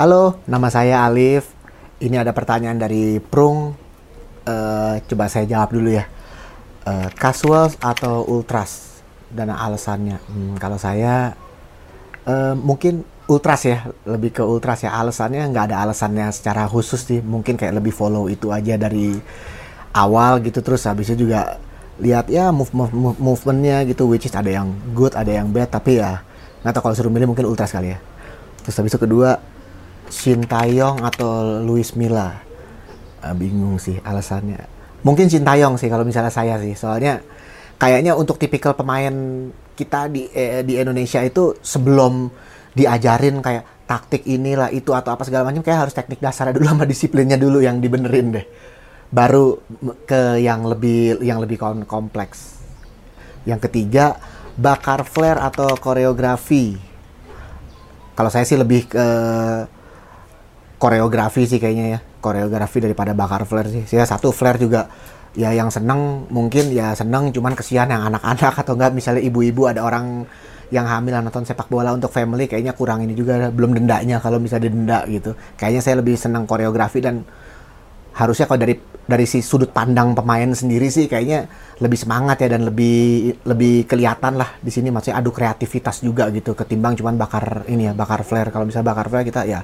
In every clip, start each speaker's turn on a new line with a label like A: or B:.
A: Halo, nama saya Alif. Ini ada pertanyaan dari Prung. Eh, coba saya jawab dulu ya. Eh, casual atau ultras dan alasannya? Hmm, kalau saya eh, mungkin ultras ya, lebih ke ultras ya. Alasannya nggak ada alasannya secara khusus sih. Mungkin kayak lebih follow itu aja dari awal gitu. Terus habisnya juga lihat ya move, move, move movementnya gitu. Which is ada yang good, ada yang bad. Tapi ya nggak tahu kalau suruh milih mungkin ultras kali ya. Terus habis itu kedua Shin Taeyong atau Luis Milla? Ah, bingung sih alasannya. Mungkin Shin Taeyong sih kalau misalnya saya sih. Soalnya kayaknya untuk tipikal pemain kita di eh, di Indonesia itu sebelum diajarin kayak taktik inilah itu atau apa segala macam kayak harus teknik dasar dulu sama disiplinnya dulu yang dibenerin deh. Baru ke yang lebih yang lebih kom- kompleks. Yang ketiga bakar flare atau koreografi. Kalau saya sih lebih ke koreografi sih kayaknya ya. Koreografi daripada bakar flare sih. Saya satu flare juga ya yang seneng mungkin ya seneng cuman kesian yang anak-anak atau enggak. Misalnya ibu-ibu ada orang yang hamil nonton sepak bola untuk family kayaknya kurang ini juga belum dendanya kalau bisa didenda gitu. Kayaknya saya lebih seneng koreografi dan harusnya kalau dari dari si sudut pandang pemain sendiri sih kayaknya lebih semangat ya dan lebih lebih kelihatan lah di sini. Maksudnya adu kreativitas juga gitu ketimbang cuman bakar ini ya bakar flare kalau bisa bakar flare kita ya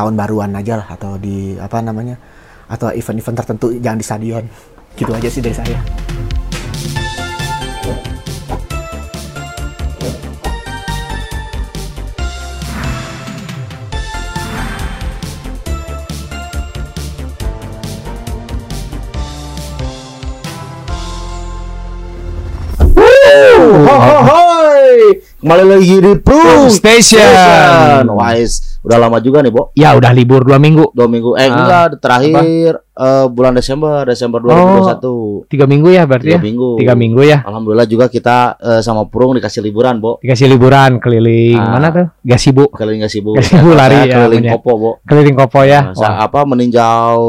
A: tahun baruan aja lah atau di apa namanya atau event-event tertentu jangan di stadion. Gitu aja sih dari saya.
B: Hohoy. Kembali lagi di Pro
C: Station.
B: Wise, udah lama juga nih, Bo.
C: Ya udah libur dua minggu,
B: Dua minggu. Eh,
C: Ah,
B: enggak, terakhir eh, bulan Desember, Desember 2021.
C: tiga minggu ya berarti
B: Tiga
C: ya.
B: minggu.
C: Tiga minggu ya.
B: Alhamdulillah juga kita eh, sama Prung dikasih liburan, Bo.
C: Dikasih liburan keliling
B: Ah.
C: mana tuh? Gasibu.
B: Keliling nggak sibuk.
C: Gasibu lari
B: Saya
C: ya,
B: Keliling
C: punya.
B: Kopo, Bo.
C: Keliling Kopo ya.
B: Nah, apa meninjau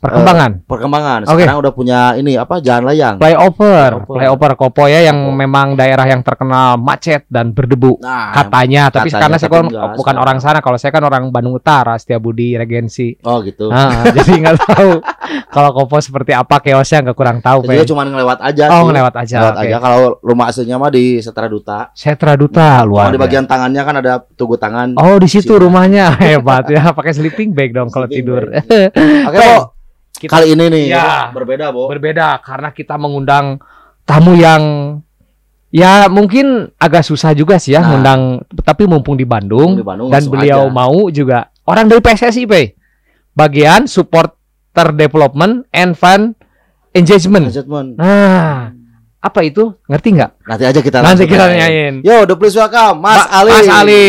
C: perkembangan.
B: perkembangan.
C: Oke.
B: Sekarang udah punya ini apa jalan layang.
C: Flyover,
B: Flyover.
C: flyover Kopo ya yang
B: Kopo.
C: memang daerah yang terkenal macet dan berdebu.
B: Nah,
C: Katanya, tapi
B: katanya,
C: karena saya kan
B: enggak,
C: bukan orang sana. Kalau saya kan orang Bandung Utara, Setiabudi, Regensi.
B: oh gitu.
C: Ah, jadi nggak tahu kalau Kopo seperti apa keosnya nggak kurang tahu. Pe.
B: cuma ngelewat aja
C: Oh,
B: sih.
C: ngelewat aja.
B: Lewat
C: oke.
B: aja kalau rumah aslinya mah di Setra Duta.
C: Setra Duta luar.
B: Kalau di bagian tangannya kan ada tugu tangan.
C: Oh di situ rumahnya hebat ya pakai sleeping bag dong kalau tidur.
B: Oke, Bo.
C: Kita-
B: Kali ini nih
C: Ya.
B: berbeda, Bo.
C: Berbeda karena kita mengundang tamu yang ya mungkin agak susah juga sih ya
B: Nah.
C: ngundang tapi mumpung di Bandung
B: Di Bandung
C: dan beliau
B: aja.
C: mau juga orang dari PSSI Pe. Bagian supporter development and fan engagement.
B: Adjustment.
C: Nah, apa itu? Ngerti nggak?
B: Nanti aja kita
C: Nanti kita
B: aja.
C: nyanyiin.
B: Yo, the please welcome Mas
C: Ma-
B: Ali.
C: Mas Ali.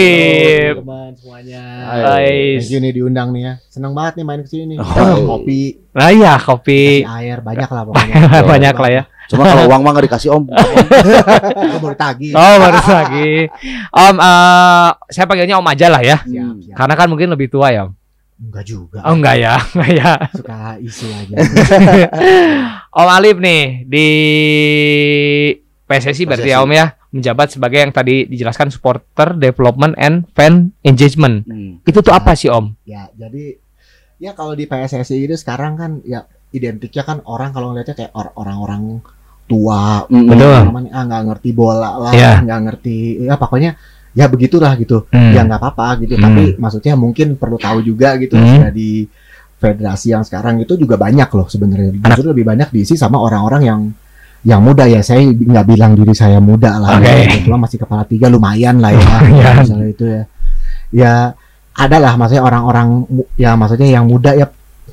A: teman semuanya.
C: Guys.
A: Thank you nih diundang nih ya seneng banget nih main ke sini nih
B: Oh.
A: Kopi
C: Nah iya kopi
A: kasih air banyak lah pokoknya
C: banyak lah ya.
B: Cuma kalau uang mah nggak dikasih Om.
A: Gue baru tagih
C: Oh baru lagi. Om, eh, saya panggilnya Om aja lah ya.
A: siap, siap.
C: Karena kan mungkin lebih tua ya Om.
A: Enggak juga
C: Oh enggak ya, enggak ya.
A: suka isu aja
C: Om Alif nih di PSSI berarti ya
B: PSSI.
C: Om ya menjabat sebagai yang tadi dijelaskan supporter development and fan engagement.
B: Hmm.
C: Itu tuh apa sih Om?
A: ya jadi ya kalau di PSSI itu sekarang kan ya identiknya kan orang kalau ngeliatnya kayak or- orang-orang tua
C: Betul.
A: namanya ah nggak ngerti bola lah
C: Iya.
A: nggak ngerti ya pokoknya ya begitulah gitu
C: Hmm.
A: ya nggak apa-apa gitu
C: Hmm.
A: tapi maksudnya mungkin perlu tahu juga gitu
C: Hmm.
A: di federasi yang sekarang itu juga banyak loh sebenarnya justru lebih banyak diisi sama orang-orang yang yang muda ya saya nggak bilang diri saya muda lah
C: Oke.
A: ya. cuma masih kepala tiga lumayan lah ya
C: Lumayan.
A: misalnya itu ya ya ada lah maksudnya orang-orang ya maksudnya yang muda ya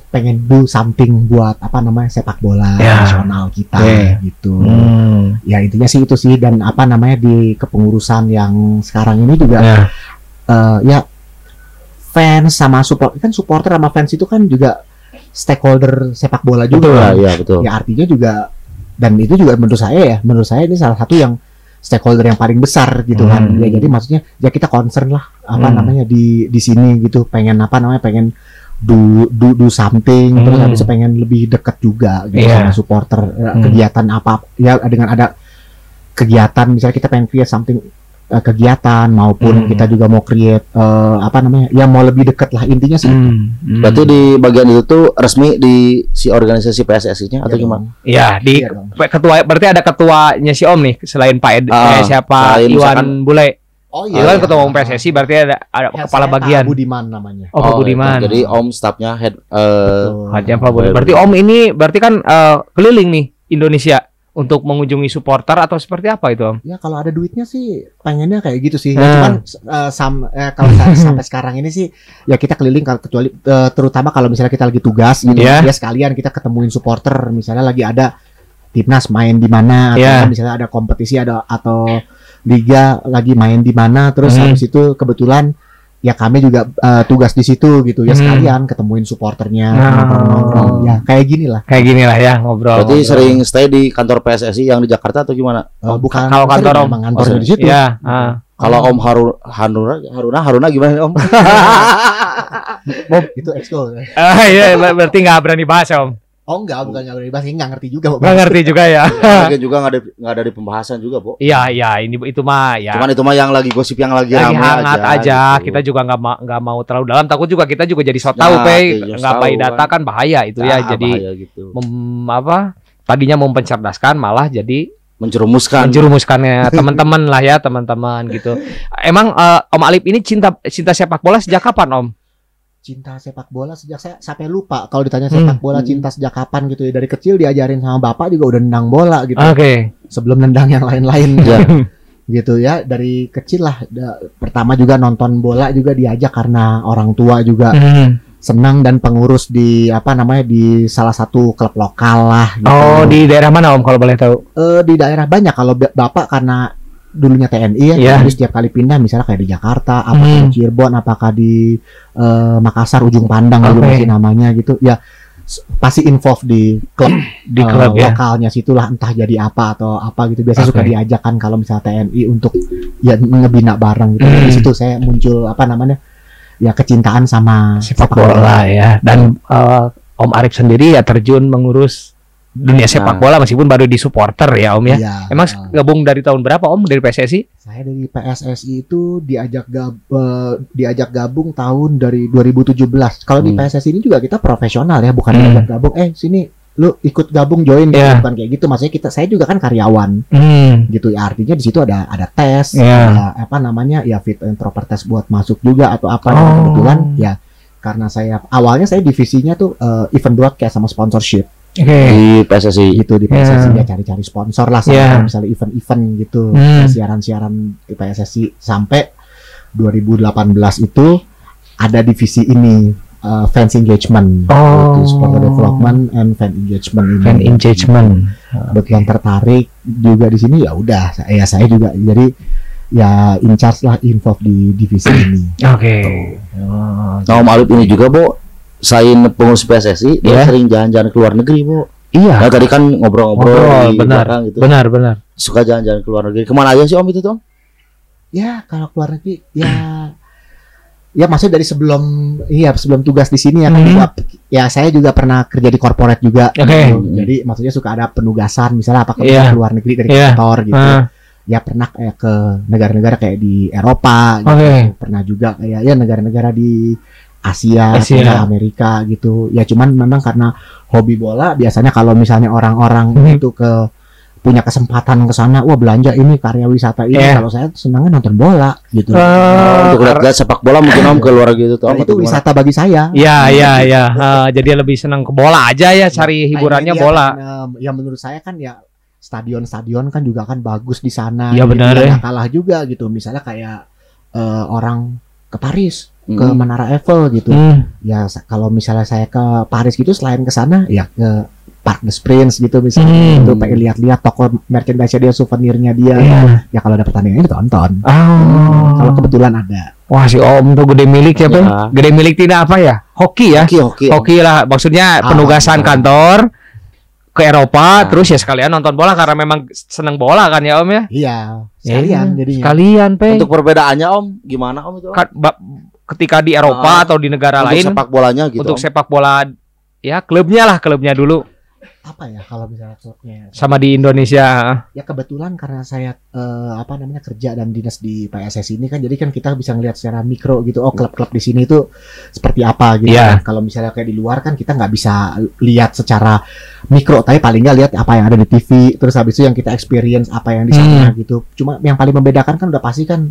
A: pengen do something buat apa namanya sepak bola
C: Ya.
A: nasional kita
C: Oke.
A: gitu
C: Hmm.
A: ya intinya sih itu sih dan apa namanya di kepengurusan yang sekarang ini juga
C: Ya.
A: eh, ya fans sama support kan supporter sama fans itu kan juga stakeholder sepak bola
B: Betul
A: juga
B: lah, iya betul.
A: ya artinya juga dan itu juga menurut saya ya menurut saya ini salah satu yang stakeholder yang paling besar gitu kan
C: Hmm.
A: ya jadi maksudnya ya kita concern lah apa
C: Hmm.
A: namanya di di sini gitu pengen apa namanya pengen do do do something terus
C: Hmm.
A: habis itu pengen lebih dekat juga gitu
C: Iya.
A: sama supporter eh,
C: Hmm.
A: kegiatan apa ya dengan ada kegiatan misalnya kita pengen create something eh, kegiatan maupun
C: Hmm.
A: kita juga mau create eh, apa namanya ya mau lebih deket lah intinya sih
C: Hmm, hmm.
B: Berarti di bagian itu tuh resmi di si organisasi PSSI-nya atau
A: Iya
B: gimana?
C: Ya, di
A: dong.
C: ketua berarti ada ketuanya si Om nih selain Pak Ed,
B: Ah,
C: eh, siapa
B: selain
C: Iwan
B: misalkan-
C: Bule.
A: Oh
C: Itu kan ketua umum PSSI berarti ada, ada
A: Ya,
C: kepala bagian.
A: Pak Budiman namanya
C: Oh, Pak Budiman.
B: Jadi Om stafnya head eh.
C: Haji Pak Budi.
B: Boleh,
C: Berarti Om ini berarti kan eh, keliling nih Indonesia untuk mengunjungi supporter atau seperti apa itu Om?
A: Ya kalau ada duitnya sih pengennya kayak gitu sih. Ya,
C: Nah.
A: cuman eh, sam- eh, kalau sa- sampai sekarang ini sih ya kita keliling kalau kecuali eh, terutama kalau misalnya kita lagi tugas gitu
C: Iya.
A: ya sekalian kita ketemuin supporter misalnya lagi ada timnas main di mana atau
C: Iya.
A: kan misalnya ada kompetisi ada atau liga lagi main di mana terus
C: Hmm.
A: habis itu kebetulan ya kami juga eh, tugas di situ gitu ya
C: Hmm.
A: sekalian ketemuin supporternya nongkrong-nongkrong ya kayak gini lah
C: Kayak gini lah ya ngobrol.
B: Berarti
C: ngobrol.
B: sering stay di kantor PSSI yang di Jakarta atau gimana?
A: Eh, bukan
C: kalau kantor Om.
A: emang kantornya
B: Oh,
A: di situ
C: Ya, ah.
B: Kalau Om Harun Haruna Haruna Haruna gimana Om?
A: itu ekskul
C: Ah, iya ber- berarti nggak berani bahas Om.
A: Oh enggak bukan nggak berani bahas nggak ngerti juga
C: Nggak ngerti juga ya.
B: Lagian juga nggak ada nggak ada di pembahasan juga, Bu.
C: Iya, iya ini itu mah ya.
B: Cuman itu mah yang lagi gosip yang lagi,
C: lagi hangat aja,
B: gitu.
C: kita juga nggak ma- nggak mau terlalu dalam takut juga kita juga jadi so
B: Nah,
C: tahu pe
B: iya,
C: nggak
B: tahu
C: by data
B: kan.
C: kan bahaya itu ya
B: Ah,
C: jadi
B: bahaya gitu.
C: mem- apa tadinya mau mencerdaskan malah jadi
B: menjerumuskan.
C: menjerumuskannya teman-teman lah ya teman-teman gitu emang eh, Om Alip ini cinta cinta sepak bola sejak kapan Om
A: cinta sepak bola sejak saya sampai lupa kalau ditanya
C: Hmm.
A: sepak bola cinta sejak kapan gitu ya dari kecil diajarin sama bapak juga udah nendang bola gitu
C: oke
A: sebelum nendang yang lain-lain
B: Ya.
A: gitu ya dari kecil lah Da- pertama juga nonton bola juga diajak karena orang tua juga
C: Hmm.
A: senang dan pengurus di apa namanya di salah satu klub lokal lah gitu.
C: oh di daerah mana Om kalau boleh tahu
A: Eh, di daerah banyak kalau ba- bapak karena dulunya TNI ya,
C: Iya.
A: jadi setiap kali pindah misalnya kayak di Jakarta, apakah
C: Hmm.
A: di Cirebon, apakah di eh, Makassar ujung pandang dulu
C: Oke.
A: masih namanya gitu, ya pasti involve di klub
C: di
A: eh,
C: klub ya
A: lokalnya situlah entah jadi apa atau apa gitu biasa suka
C: Oke.
A: diajak kan kalau misalnya TNI untuk ya ngebina bareng gitu
C: Hmm.
A: di situ saya muncul apa namanya ya kecintaan sama
C: sepak bola ya dan eh, Om Arif sendiri ya terjun mengurus dunia sepak
B: Nah.
C: bola meskipun baru di supporter ya Om ya
A: Iya.
C: emang gabung dari tahun berapa Om dari PSSI
A: Saya dari PSSI itu diajak gab, eh, diajak gabung tahun dari 2017. Kalau di
B: Hmm.
A: PSSI ini juga kita profesional ya, bukan
C: Hmm.
A: diajak gabung. Eh sini lu ikut gabung join.
C: Iya.
A: bukan kayak gitu. Maksudnya kita saya juga kan karyawan
C: hmm.
A: gitu. Ya, artinya di situ ada ada tes,
C: Iya.
A: ada apa namanya ya fit and proper test buat masuk juga atau apa. Dan
C: Oh.
A: kebetulan ya karena saya awalnya saya divisinya tuh eh, event broadcast sama sponsorship
C: oke.
B: Di PSSI.
A: gitu di. PSSI ya. Cari-cari sponsor lah sama kayak misalnya event-event gitu.
C: Hmm.
A: siaran-siaran di PSSI sampai 2018 itu ada divisi ini uh, fans engagement.
C: Oh.
A: gitu, supporter development and fan engagement. Ini
C: fan engagement.
A: Kebetulan tertarik juga di sini ya udah saya ya saya juga. Jadi ya in charge lah involved di divisi ini.
C: Oke.
B: Nah, Om Alip ini juga, Bu, selain pengurus PSSI, dia
C: Iya.
B: sering jalan-jalan ke luar negeri, Bu.
C: iya
B: Nah, tadi kan ngobrol-ngobrol
C: Ngobrol,
B: di
C: benar.
B: belakang gitu.
C: benar benar
B: Suka jalan-jalan ke luar negeri. Ke mana aja sih Om itu tuh?
A: Ya kalau keluar negeri ya ya maksudnya dari sebelum iya sebelum tugas di sini ya kan
C: Mhm.
A: juga ya saya juga pernah kerja di corporate juga
C: Oke.
A: gitu. jadi maksudnya suka ada penugasan misalnya apakah
C: Iya.
A: ke luar negeri dari
C: Iya.
A: kantor gitu
C: Ah,
A: ya pernah kayak ke negara-negara kayak di Eropa gitu
C: Oke.
A: pernah juga kayak ya negara-negara di Asia,
C: Asia.
A: Amerika gitu ya cuman memang karena hobi bola biasanya kalau misalnya orang-orang
C: Mhm.
A: itu ke punya kesempatan ke sana wah belanja ini karya wisata ini
C: Iya.
A: kalau saya senangnya nonton bola gitu
C: Ah,
B: Untuk lihat sepak bola mungkin Om ke luar gitu tuh.
A: Nah,
B: Om,
A: itu wisata bagi saya
C: Iya iya iya Ah, jadi lebih senang ke bola aja ya cari
A: Nah,
C: hiburannya
A: dia
C: bola.
A: kan, em, ya menurut saya kan ya stadion-stadion kan juga kan bagus di sana.
C: Iya,
A: Gitu,
C: benar, ya.
A: kalah juga gitu. Misalnya kayak eh, orang ke Paris, ke
B: Hmm.
A: Menara Eiffel gitu.
C: Hmm.
A: Ya kalau misalnya saya ke Paris gitu selain ke sana ya ke Park des Princes gitu misalnya
C: Hmm.
A: itu pengen lihat-lihat toko merchandise dia, souvenirnya dia.
C: Iya.
A: Ya kalau ada pertandingannya ditonton.
C: Oh.
A: Kalau kebetulan ada.
C: Wah si Om tuh gede milik ya?
B: Ya.
C: Gede milik tidak apa ya? Hoki ya?
B: Hoki, hoki.
C: Hoki lah, maksudnya
A: Ah,
C: penugasan kantor ke Eropa,
B: Nah.
C: terus ya sekalian nonton bola karena memang seneng bola kan ya Om ya?
A: Iya, sekalian
C: Iya,
A: jadinya.
C: Sekalian, Pe.
B: Untuk perbedaannya Om, gimana Om itu? Om?
C: Ka- ba- ketika di Eropa
B: Ah,
C: atau di negara
B: Untuk
C: lain
B: sepak bolanya gitu.
C: untuk sepak bola ya klubnya lah klubnya dulu
A: apa ya kalau misalnya klubnya
C: sama di Indonesia.
A: ya kebetulan karena saya eh, apa namanya kerja dan dinas di PSSI ini kan jadi kan kita bisa ngelihat secara mikro gitu oh klub-klub di sini itu seperti apa gitu
C: Iya.
A: kan. kalau misalnya kayak di luar kan kita nggak bisa lihat secara mikro tapi paling nggak lihat apa yang ada di TV terus habis itu yang kita experience apa yang di sana gitu cuma yang paling membedakan kan udah pasti kan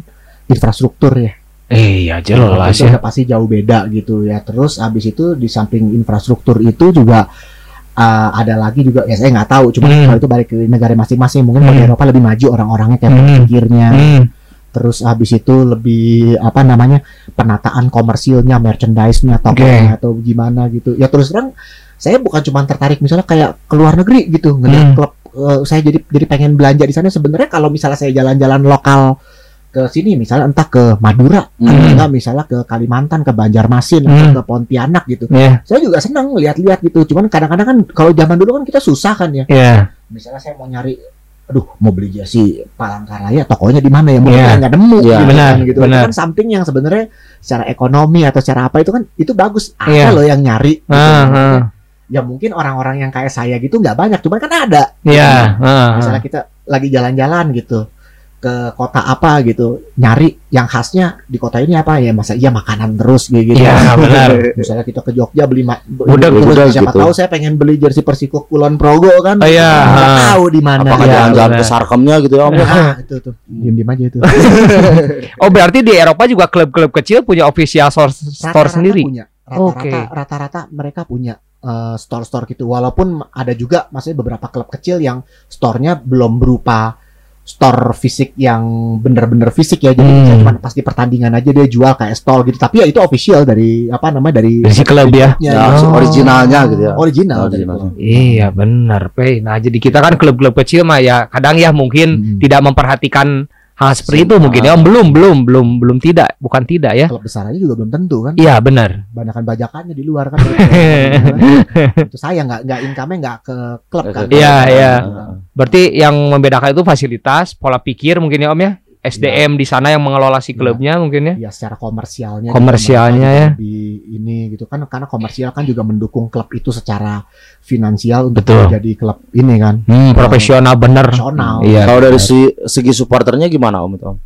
A: infrastruktur ya
C: Iya
A: itu udah pasti jauh beda gitu ya. Terus habis itu di samping infrastruktur itu juga uh, ada lagi juga ya saya nggak tahu. Cuma
C: Hmm.
A: kalau itu balik ke negara masing-masing. Mungkin kalau
C: Hmm.
A: Eropa lebih maju orang-orangnya kayak
C: Hmm.
A: pikirnya.
C: Hmm.
A: Terus habis itu lebih apa namanya penataan komersilnya, merchandise-nya, tokonya atau gimana gitu. Ya terus terang saya bukan cuma tertarik misalnya kayak ke luar negeri gitu ngeliat
C: Hmm.
A: klub. uh, saya jadi jadi pengen belanja di sana. Sebenarnya kalau misalnya saya jalan-jalan lokal ke sini misalnya entah ke Madura
B: Hmm.
A: atau enggak misalnya ke Kalimantan ke Banjarmasin atau
C: Hmm.
A: ke Pontianak gitu
C: Iya.
A: saya juga senang lihat-lihat gitu cuman kadang-kadang kan kalau zaman dulu kan kita susah kan ya
C: Iya.
A: misalnya saya mau nyari aduh mau beli jersey Palangkaraya tokonya di mana ya mungkin saya nggak nemu
B: Iya.
A: gitu
C: Benar,
A: kan, gitu
C: benar.
A: Itu kan something yang sebenarnya secara ekonomi atau secara apa itu kan itu bagus ada
C: Iya.
A: loh yang nyari gitu.
C: Ah, ah.
A: ya mungkin orang-orang yang kayak saya gitu nggak banyak cuman kan ada
C: Iya. ah,
A: misalnya kita lagi jalan-jalan gitu ke kota apa gitu nyari yang khasnya di kota ini apa ya masa iya makanan terus gitu
C: Iya, benar.
A: misalnya kita ke Jogja beli terus
B: gudeg
A: siapa
B: gitu.
A: tahu saya pengen beli jersey Persiko Kulon Progo kan
C: Oh, iya.
A: nggak
C: Ha.
A: tahu di mana
B: Apakah
C: Iya,
B: jalan-jalan ke. Sarkemnya gitu ya Om?
A: Ah, itu tuh diem diem aja itu
C: Oh berarti di Eropa juga klub-klub kecil punya official store, sendiri.
A: punya rata-rata
C: Oke.
A: rata-rata mereka punya eh, store-store gitu walaupun ada juga maksudnya beberapa klub kecil yang store-nya belum berupa store fisik yang bener-bener fisik ya jadi
C: Hmm.
A: cuma pas di pertandingan aja dia jual kayak stall gitu tapi ya itu official dari apa namanya dari
C: si klub ya.
B: Ya,
A: gitu.
B: originalnya gitu ya.
A: original, dari
B: Original.
C: Iya benar, Pe. Nah jadi kita kan klub-klub kecil mah ya kadang ya mungkin
A: Hmm.
C: tidak memperhatikan hal seperti itu mungkin ya. Belum, belum, belum, belum tidak, bukan tidak ya.
A: klub besar aja juga belum tentu kan
C: Iya benar.
A: banyakan bajakannya di luar kan itu saya nggak nggak income-nya nggak ke klub kan
C: Iya, iya.
B: Ah.
C: Berarti yang membedakan itu fasilitas, pola pikir mungkin ya Om ya. SDM di sana yang mengelola si klubnya mungkin ya.
A: ya secara komersialnya
C: Komersialnya ya.
A: lebih ini gitu kan karena komersial kan juga mendukung klub itu secara finansial untuk
C: Betul.
A: jadi klub ini kan
C: Hmm, profesional bener.
A: Profesional.
C: Iya.
B: Kalau dari si, segi supporternya gimana Om itu Om?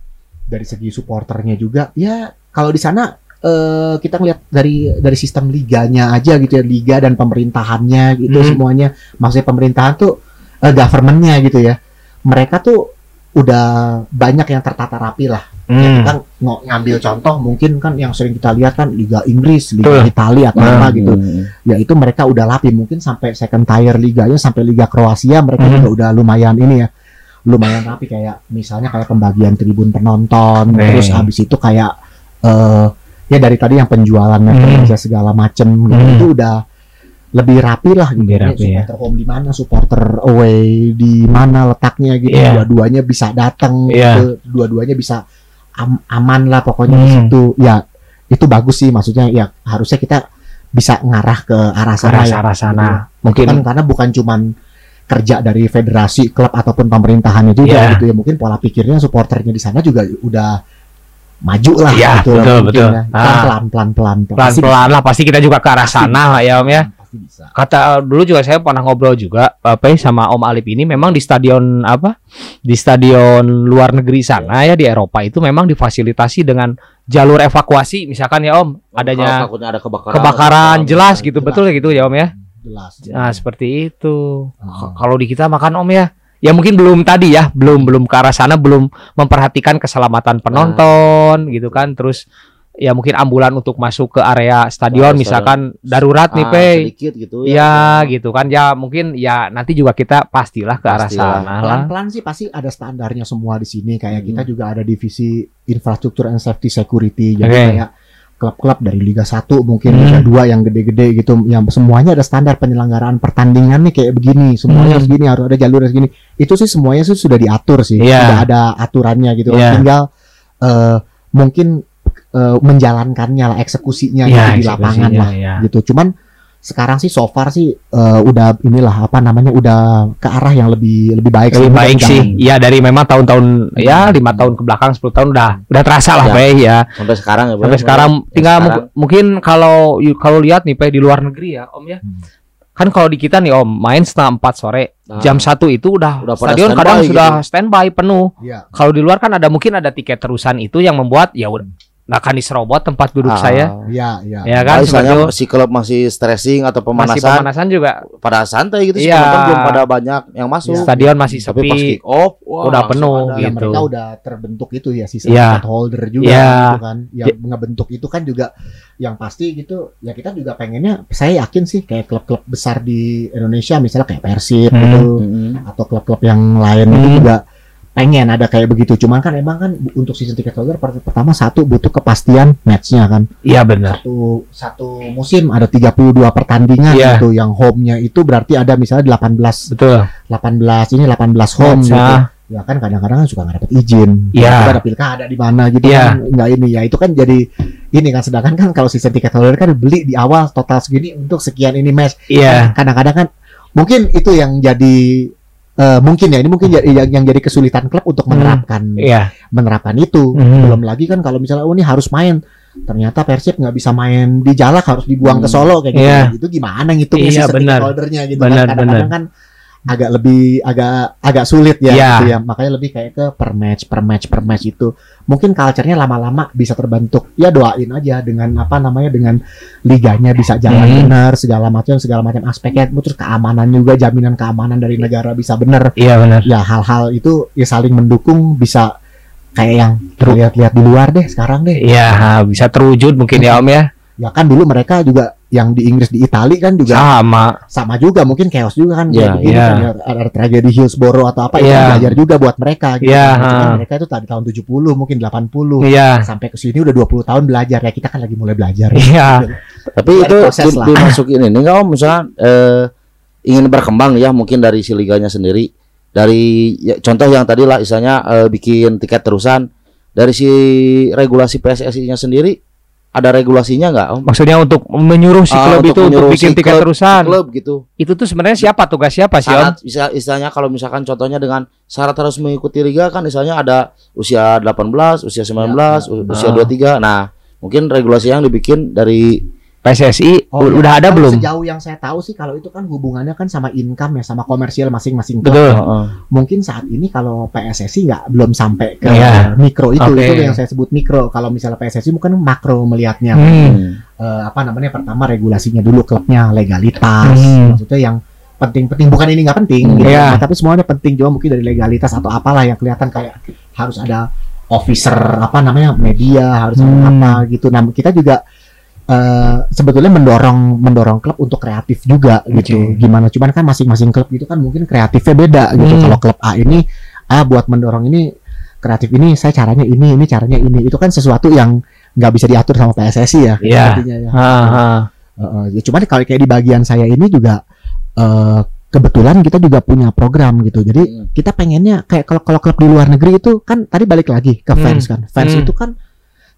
A: dari segi supporternya juga ya kalau di sana eh, kita ngeliat dari dari sistem liganya aja gitu ya liga dan pemerintahannya gitu
C: Hmm.
A: semuanya maksudnya pemerintahan tuh eh, governmentnya gitu ya mereka tuh udah banyak yang tertata rapi lah
C: Hmm.
A: kita ng- ngambil contoh mungkin kan yang sering kita lihat kan Liga Inggris, Liga
C: Betul.
A: Italia atau
C: Nah,
A: apa gitu.
B: Hmm.
A: Ya itu mereka udah rapi mungkin sampai second tier liganya sampai Liga Kroasia mereka
C: Hmm.
A: juga udah lumayan ini ya. Lumayan rapi kayak misalnya kayak pembagian tribun penonton,
C: Nih.
A: terus habis itu kayak eh ya dari tadi yang penjualan merchandise segala macem gitu,
C: Hmm.
A: itu udah lebih rapi lah gitu.
C: Lebih
A: Ini
C: rapi, ya.
A: supporter home di mana, supporter away di mana letaknya gitu.
C: Iya.
A: Dua-duanya bisa datang
C: Iya.
A: gitu. Dua-duanya bisa am- aman lah pokoknya di
C: Hmm.
A: situ. Ya itu bagus sih maksudnya ya harusnya kita bisa ngarah ke arah sana
C: Arah
A: ya.
C: arah sana.
A: Gitu.
C: Mungkin
A: Kan karena bukan cuman kerja dari federasi klub ataupun pemerintahannya juga
C: Iya.
A: gitu ya mungkin pola pikirnya supporternya di sana juga udah maju lah
C: Iya,
A: gitu lah
C: betul,
A: mungkin
C: betul.
A: ya.
C: Ah.
A: pelan pelan pelan
C: pelan-pelan lah pasti kita juga ke arah sana lah ya Om ya.
A: Pasti bisa
C: Kata dulu juga saya pernah ngobrol juga apa ya, sama Om Alip ini memang di stadion apa? Di stadion luar negeri sana ya di Eropa itu memang difasilitasi dengan jalur evakuasi misalkan ya Om
B: Kalau
C: adanya
B: takutnya ada kebakaran.
C: kebakaran jelas
B: Nah,
C: gitu
A: jelas.
C: betul gitu ya Om ya.
A: jelas
C: Nah, seperti itu.
A: Ah.
C: Kalau di kita makan Om ya, ya mungkin belum tadi ya, belum belum ke arah sana, belum memperhatikan keselamatan penonton gitu kan. Terus ya mungkin ambulan untuk masuk ke area stadion
B: Ke
C: misalkan darurat nih,
B: Ah,
C: Pe.
B: sedikit gitu
C: Ya gitu kan ya mungkin ya nanti juga kita pastilah ke arah
B: Pastilah.
C: sana lah.
A: pelan-pelan sih pasti ada standarnya semua di sini kayak
B: Hmm.
A: kita juga ada divisi infrastruktur and safety security jadi kayak klub-klub dari Liga 1 mungkin
C: Hmm.
A: Liga 2 yang gede-gede gitu yang semuanya ada standar penyelenggaraan pertandingan nih kayak begini semuanya
C: Hmm.
A: harus gini harus ada jalur harus gini itu sih semuanya sih sudah diatur sih
C: Iya.
A: sudah ada aturannya gitu
C: Iya.
A: tinggal eh, mungkin eh, menjalankannya lah eksekusinya
C: Iya,
A: gitu di lapangan lah
C: ya.
A: gitu cuman sekarang sih so far sih eh, udah inilah apa namanya udah ke arah yang lebih lebih baik
C: Lebih baik sih. Ya dari memang tahun-tahun ya lima tahun ke belakang 10 tahun udah udah terasa lah
B: Ya.
C: Pe ya.
B: Sampai sekarang ya.
C: Sampai sekarang
B: Ya,
C: tinggal
B: sekarang.
C: mu- mungkin kalau kalau lihat nih Pe di luar negeri ya Om ya.
A: Hmm.
C: kan kalau di kita nih Om main setengah empat sore
B: Nah.
C: jam satu itu udah,
B: Udah
C: stadion kadang
B: gitu.
C: sudah standby penuh
A: Iya.
C: kalau di luar kan ada mungkin ada tiket terusan itu yang membuat ya udah nggak akan diserobot tempat duduk
B: Ah.
C: saya
A: Iya, iya.
C: ya
B: Kan
C: kan
B: misalnya
C: itu.
B: si klub masih stressing atau
C: masih
B: pemanasan
C: pemanasan juga
B: pada santai gitu sih
C: Iya.
B: penonton belum pada banyak yang masuk.
A: Iya.
C: stadion masih
B: Tapi pas
C: sepi
B: kick off wah,
C: Udah penuh,
B: ada.
A: Ya,
C: gitu.
A: mereka udah terbentuk itu ya
C: Iya.
A: ticket holder juga
C: Iya.
A: gitu kan. Ya ngebentuk itu kan juga yang pasti gitu. Ya kita juga pengennya saya yakin sih kayak klub-klub besar di Indonesia misalnya kayak Persib
C: Hmm.
A: gitu
B: Mm-mm.
A: atau klub-klub yang lain itu
C: Hmm.
A: juga pengen ada kayak begitu. Cuman kan emang kan untuk season ticket holder per- pertama satu butuh kepastian matchnya kan.
C: iya benar
A: Satu satu musim ada 32 pertandingan
C: Iya.
A: gitu yang home-nya itu berarti ada misalnya 18
C: betul
A: 18 ini 18 home gitu.
C: Nah,
A: Ya kan kadang-kadang kan suka nggak dapet izin.
C: Iya.
A: Tiba-tiba ada pilkada di mana gitu
C: Iya.
A: kan nggak ini ya itu kan jadi ini kan sedangkan kan kalau season ticket holder kan beli di awal total segini untuk sekian ini match.
C: iya
A: Kadang-kadang kan mungkin itu yang jadi eh, mungkin ya ini mungkin jadi yang, yang jadi kesulitan klub untuk
C: Hmm.
A: menerapkan
C: iya
A: menerapkan itu.
C: Mhm.
A: Belum lagi kan kalau misalnya oh ini harus main ternyata Persib nggak bisa main di Jalak harus dibuang ke
B: Hmm.
A: Solo kayak gitu.
C: Iya.
A: Itu gimana ngitungnya
C: Iya, benar.
A: holdernya gitu
C: Benar,
A: kan. Kadang-kadang kan agak lebih agak agak sulit ya
C: Iya.
A: gitu ya. Makanya lebih kayak ke per match, per match, per match itu. Mungkin culture-nya lama-lama bisa terbentuk. Ya doain aja dengan apa namanya dengan liganya bisa jalan
C: Hmm.
A: benar, segala macam segala macam aspeknya terus keamanan juga jaminan keamanan dari negara bisa benar.
C: iya benar
A: Ya hal-hal itu ya saling mendukung bisa kayak yang lihat-lihat di luar deh sekarang deh.
C: iya bisa terwujud mungkin ya Om ya
A: Ya kan dulu mereka juga yang di Inggris di Itali kan juga
C: sama
A: sama juga mungkin chaos juga kan
B: Iya,
A: kayak begini
C: iya.
A: kan ya, ada, ada tragedi Hillsborough atau apa itu
C: Iya.
A: belajar juga buat mereka gitu.
C: Iya,
A: Maksudnya
C: ha.
A: mereka itu tadi tahun 70 mungkin 80
C: iya
A: sampai ke sini udah 20 tahun belajar ya kita kan lagi mulai belajar.
C: iya
B: Tapi
A: Dari
B: itu di-
A: lah.
B: dimasukin ini nggak om misalnya eh, ingin berkembang ya mungkin dari si liganya sendiri dari ya, contoh yang tadi lah misalnya eh, bikin tiket terusan dari si regulasi PSSI-nya sendiri ada regulasinya nggak om?
C: maksudnya untuk menyuruh si
B: Ah,
C: klub
B: untuk
C: itu untuk bikin
B: si
C: tiket
B: klub-
C: terusan
B: Klub gitu.
C: itu tuh sebenarnya siapa tugas siapa sih Om
B: bisa istilahnya kalau misalkan contohnya dengan syarat harus mengikuti liga kan misalnya ada usia 18, usia 19, u- usia
C: Ah.
B: 23. Nah, mungkin regulasi yang dibikin dari
C: PSSI
A: Oh,
C: udah
A: ya.
C: ada
A: Kalau
C: belum
A: Sejauh yang saya tahu sih kalau itu kan hubungannya kan sama income ya sama komersial masing-masing. klub.
C: betul
B: Heeh.
A: Mungkin saat ini kalau PSSI nggak belum sampai ke
C: Iya.
A: mikro itu
C: Oke.
A: itu yang saya sebut mikro. Kalau misalnya PSSI mungkin makro melihatnya.
C: Hmm.
A: eh, apa namanya pertama regulasinya dulu klubnya legalitas
C: Hmm.
A: maksudnya yang penting-penting bukan ini nggak penting
B: Hmm,
A: gitu
C: iya.
A: Nah, tapi semuanya penting juga mungkin dari legalitas atau apalah yang kelihatan kayak harus ada officer apa namanya media harus ada
C: Hmm.
A: apa gitu nah kita juga eh, sebetulnya mendorong mendorong klub untuk kreatif juga gitu gimana cuman kan masing-masing klub itu kan mungkin kreatifnya beda gitu
C: Hmm.
A: kalau klub A ini ah buat mendorong ini kreatif ini saya caranya ini ini caranya ini itu kan sesuatu yang nggak bisa diatur sama PSSI ya
C: Iya.
A: sepertinya ya.
C: Ha, ha.
A: Heeh, ya cuman kalau kayak di bagian saya ini juga eh, kebetulan kita juga punya program gitu. Jadi
B: Hmm.
A: kita pengennya kayak kalau kalau klub di luar negeri itu kan tadi balik lagi ke
C: Hmm.
A: fans kan. Fans
C: Hmm.
A: itu kan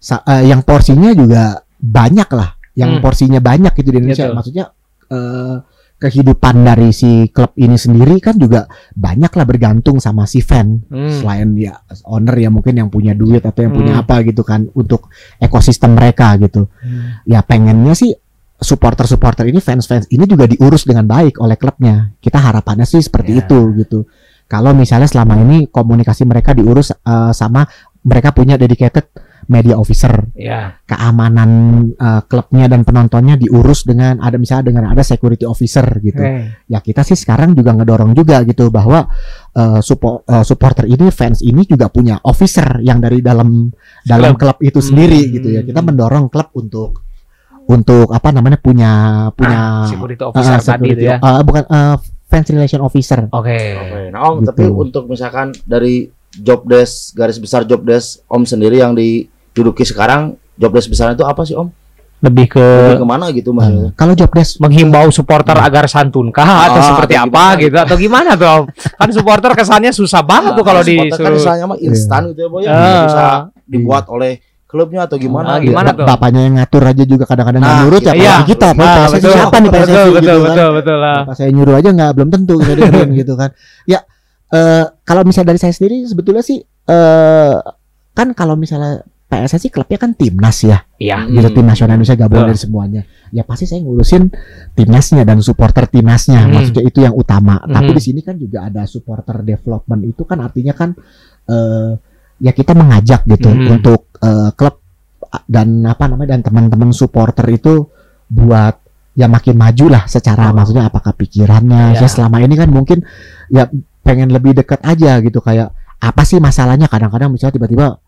A: eh, yang porsinya juga banyak lah. Yang
C: Hmm.
A: porsinya banyak gitu di Indonesia.
C: Betul.
A: Maksudnya eh, kehidupan dari si klub ini sendiri kan juga banyak lah bergantung sama si fan.
C: Hmm.
A: Selain dia owner ya mungkin yang punya duit atau yang punya
C: Hmm.
A: apa gitu kan untuk ekosistem mereka gitu
C: Hmm.
A: ya pengennya sih supporter-supporter ini fans-fans ini juga diurus dengan baik oleh klubnya. Kita harapannya sih seperti
C: Ya.
A: itu gitu. Kalau misalnya selama ini komunikasi mereka diurus eh, sama mereka punya dedicated media officer,
C: Ya.
A: keamanan eh, klubnya dan penontonnya diurus dengan ada misalnya dengan ada security officer gitu.
C: Oke.
A: Ya kita sih sekarang juga ngedorong juga gitu bahwa eh, suppo- eh, supporter ini fans ini juga punya officer yang dari dalam dalam klub itu sendiri
C: Hmm.
A: gitu ya. Kita mendorong klub untuk untuk apa namanya punya punya
C: Security officer
A: eh,
C: tadi itu
A: security-
C: ya.
A: eh, bukan eh, fans relation officer.
C: Oke.
B: Oke, nah Om,
A: Gitu.
B: tapi untuk misalkan dari job desk garis besar job desk Om sendiri yang diduduki sekarang job desk besar itu apa sih Om?
C: Lebih ke
B: Lebih ke mana gitu
A: Eh,
B: maksudnya?
A: kalau job desk
C: menghimbau supporter agar santunkah atau
B: Ah,
C: seperti
B: atau
C: apa
B: gimana?
C: gitu atau gimana tuh Om? kan supporter kesannya susah banget tuh kalau
B: Supporter kan misalnya mah instan gitu ya boy ya
C: Ah.
B: bisa dibuat oleh klubnya atau gimana?
C: Ah,
B: gitu.
C: gimana tuh?
A: bapaknya yang ngatur aja juga kadang-kadang
B: Nah,
A: nurut ya
C: iya.
A: apalagi kita apa
C: Ah,
A: PSSI
C: betul.
A: siapa nih PSSI
C: betul,
A: gitu
C: betul,
A: kan.
C: betul, betul lah.
A: Bapak saya nyuruh aja nggak belum tentu dengerin gitu kan. Ya eh kalau misalnya dari saya sendiri sebetulnya sih eh kan kalau misalnya PSSI klubnya kan timnas ya,
C: Iya.
A: gitu
B: Hmm.
A: tim nasional Indonesia gabungan
C: Betul.
A: dari semuanya. Ya pasti saya ngurusin timnasnya dan supporter timnasnya,
C: Hmm.
A: maksudnya itu yang utama. Tapi
C: Hmm.
A: di sini kan juga ada supporter development itu kan artinya kan eh, ya kita mengajak gitu
C: Hmm.
A: untuk eh, klub dan apa namanya dan teman-teman supporter itu buat ya makin maju lah secara
C: Oh.
A: maksudnya apakah pikirannya
C: Iya.
A: saya selama ini kan mungkin ya pengen lebih dekat aja gitu kayak apa sih masalahnya kadang-kadang misalnya tiba-tiba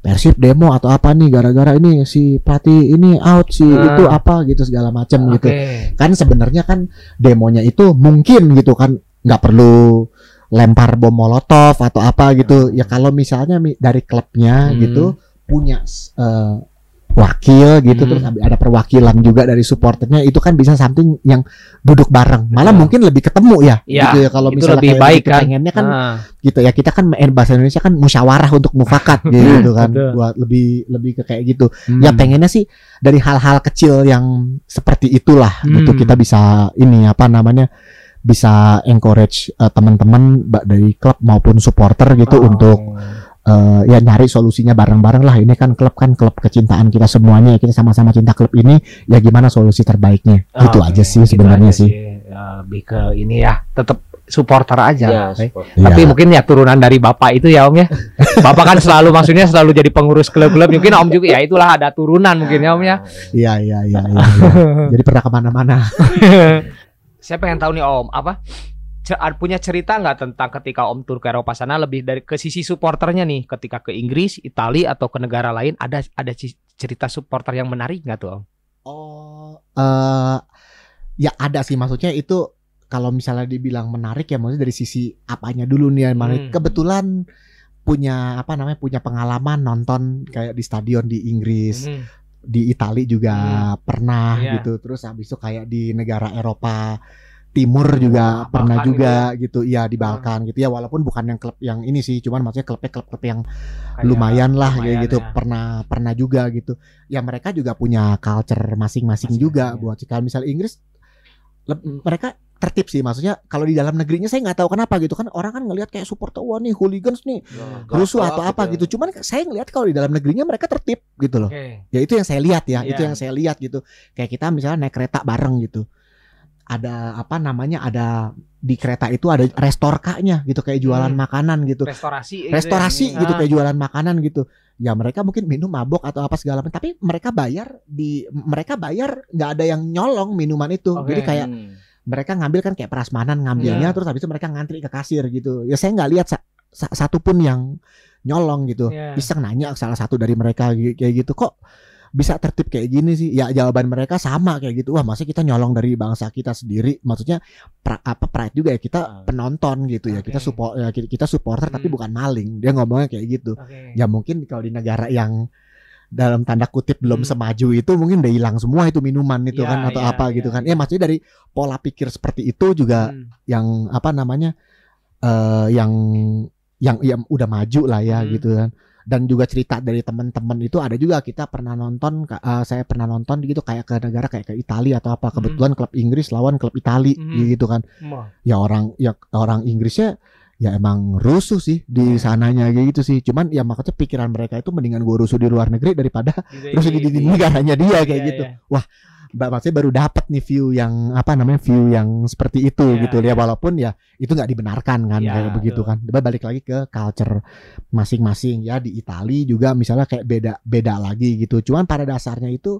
A: Persib demo atau apa nih gara-gara ini si pelatih ini out si
C: Ah.
A: itu apa gitu segala macam gitu
C: Oke.
A: kan sebenarnya kan demonya itu mungkin gitu kan nggak perlu lempar bom molotov atau apa gitu ya kalau misalnya mi- dari klubnya
C: Hmm.
A: gitu punya eh, wakil gitu
C: Hmm.
A: terus ada perwakilan juga dari supporternya itu kan bisa something yang duduk bareng malah
C: Betul.
A: mungkin lebih ketemu ya
C: Iya,
A: gitu ya kalau misalnya
C: lebih
A: kayak
C: baik
A: begitu
C: kan.
A: pengennya kan
C: Ah.
A: gitu ya kita kan main bahasa Indonesia kan musyawarah untuk mufakat gitu kan
C: Betul.
A: buat lebih lebih ke kayak gitu
C: Hmm.
A: ya pengennya sih dari hal-hal kecil yang seperti itulah
C: Hmm.
A: gitu kita bisa ini apa namanya bisa encourage eh, teman-teman dari klub maupun supporter gitu
C: Oh.
A: untuk eh, ya nyari solusinya bareng-bareng lah ini kan klub kan klub kecintaan kita semuanya ya kita sama-sama cinta klub ini ya gimana solusi terbaiknya
C: Oh,
A: itu aja sih
C: Gitu
A: sebenarnya
C: aja
A: sih
C: Ya, lebih ke ini ya, tetap supporter aja.
B: Ya,
C: Oke.
B: support.
C: Tapi
A: Iya.
C: mungkin ya turunan dari bapak itu ya om ya. bapak kan selalu maksudnya selalu jadi pengurus klub-klub. Mungkin om juga ya itulah ada turunan mungkin ya om ya.
A: iya iya iya iya, iya. jadi pernah ke mana-mana
C: Saya pengen tahu nih om apa punya cerita nggak tentang ketika om tur ke Eropa sana lebih dari ke sisi supporternya nih ketika ke Inggris, Italia atau ke negara lain ada ada cerita supporter yang menarik nggak tuh om?
A: Oh, eh ya ada sih maksudnya itu kalau misalnya dibilang menarik ya maksudnya dari sisi apanya dulu nih ya menarik.
C: Hmm.
A: Kebetulan punya apa namanya punya pengalaman nonton kayak di stadion di Inggris,
C: Hmm.
A: di Italia juga pernah
C: Iya.
A: gitu. Terus habis itu kayak di negara Eropa Timur juga
C: Balkan
A: pernah
C: gitu
A: juga gitu. Iya di
C: Hmm.
A: Balkan gitu. Ya walaupun bukan yang klub yang ini sih, cuman maksudnya klubnya klub-klub yang
C: Kayak
A: lumayan lah
C: lumayan
A: gitu.
C: ya.
A: pernah pernah juga gitu. Ya mereka juga punya culture masing-masing juga
C: ya.
A: buat kalau misalnya Inggris leb- mereka tertib sih. Maksudnya kalau di dalam negerinya saya nggak tahu kenapa gitu. Kan orang kan ngelihat kayak supporter wah nih hooligans nih rusuh atau apa gitu. Cuman saya ngelihat kalau di dalam negerinya mereka tertib gitu loh.
C: Oke.
A: ya itu yang saya lihat ya itu
C: Iya.
A: yang saya lihat gitu. Kayak kita misalnya naik kereta bareng gitu ada apa namanya ada di kereta itu ada restorkanya gitu kayak jualan
C: Hmm.
A: makanan gitu
C: Restorasi. gitu ya.
A: restorasi
C: Ah.
A: gitu kayak jualan makanan gitu ya mereka mungkin minum mabok atau apa segala macam tapi mereka bayar di mereka bayar nggak ada yang nyolong minuman itu
C: Oke.
A: jadi kayak
B: Hmm.
A: mereka ngambil kan kayak prasmanan ngambilnya
C: Iya.
A: terus habis itu mereka ngantri ke kasir gitu ya saya nggak lihat sa- sa- satu pun yang nyolong gitu
C: Iya.
A: iseng nanya salah satu dari mereka kayak gitu kok bisa tertib kayak gini sih ya jawaban mereka sama kayak gitu wah masa kita nyolong dari bangsa kita sendiri maksudnya pra- apa pride juga ya kita
B: Ah.
A: penonton gitu ya kita support ya, kita supporter tapi
C: Hmm.
A: bukan maling dia ngomongnya kayak gitu
C: Oke.
A: ya mungkin kalau di negara yang dalam tanda kutip belum
C: Hmm.
A: semaju itu mungkin udah hilang semua itu minuman itu
C: Ya,
A: kan atau
C: ya,
A: apa
C: ya,
A: gitu kan
C: ya.
A: ya maksudnya dari pola pikir seperti itu juga
C: Hmm.
A: yang apa namanya eh yang yang yang udah maju lah ya
C: Hmm.
A: gitu kan dan juga cerita dari teman-teman itu ada juga kita pernah nonton eh, saya pernah nonton gitu kayak ke negara kayak ke Italia atau apa kebetulan klub Inggris lawan klub Itali
C: Hmm.
A: gitu kan
C: Wah.
A: ya orang ya orang Inggrisnya ya emang rusuh sih di
C: Hmm.
A: sananya gitu sih cuman ya makanya pikiran mereka itu mendingan gue rusuh di luar negeri daripada rusuh di, di
C: gitu.
A: negaranya dia kayak
C: Iya,
A: gitu
C: iya.
A: Mbak maksudnya baru dapat nih view yang apa namanya view yang seperti itu
C: Iya,
A: gitu ya
C: iya.
A: walaupun ya itu nggak dibenarkan kan
C: Iya,
A: kayak begitu kan. Coba balik lagi ke culture masing-masing ya di Italia juga misalnya kayak beda beda lagi gitu. Cuman pada dasarnya itu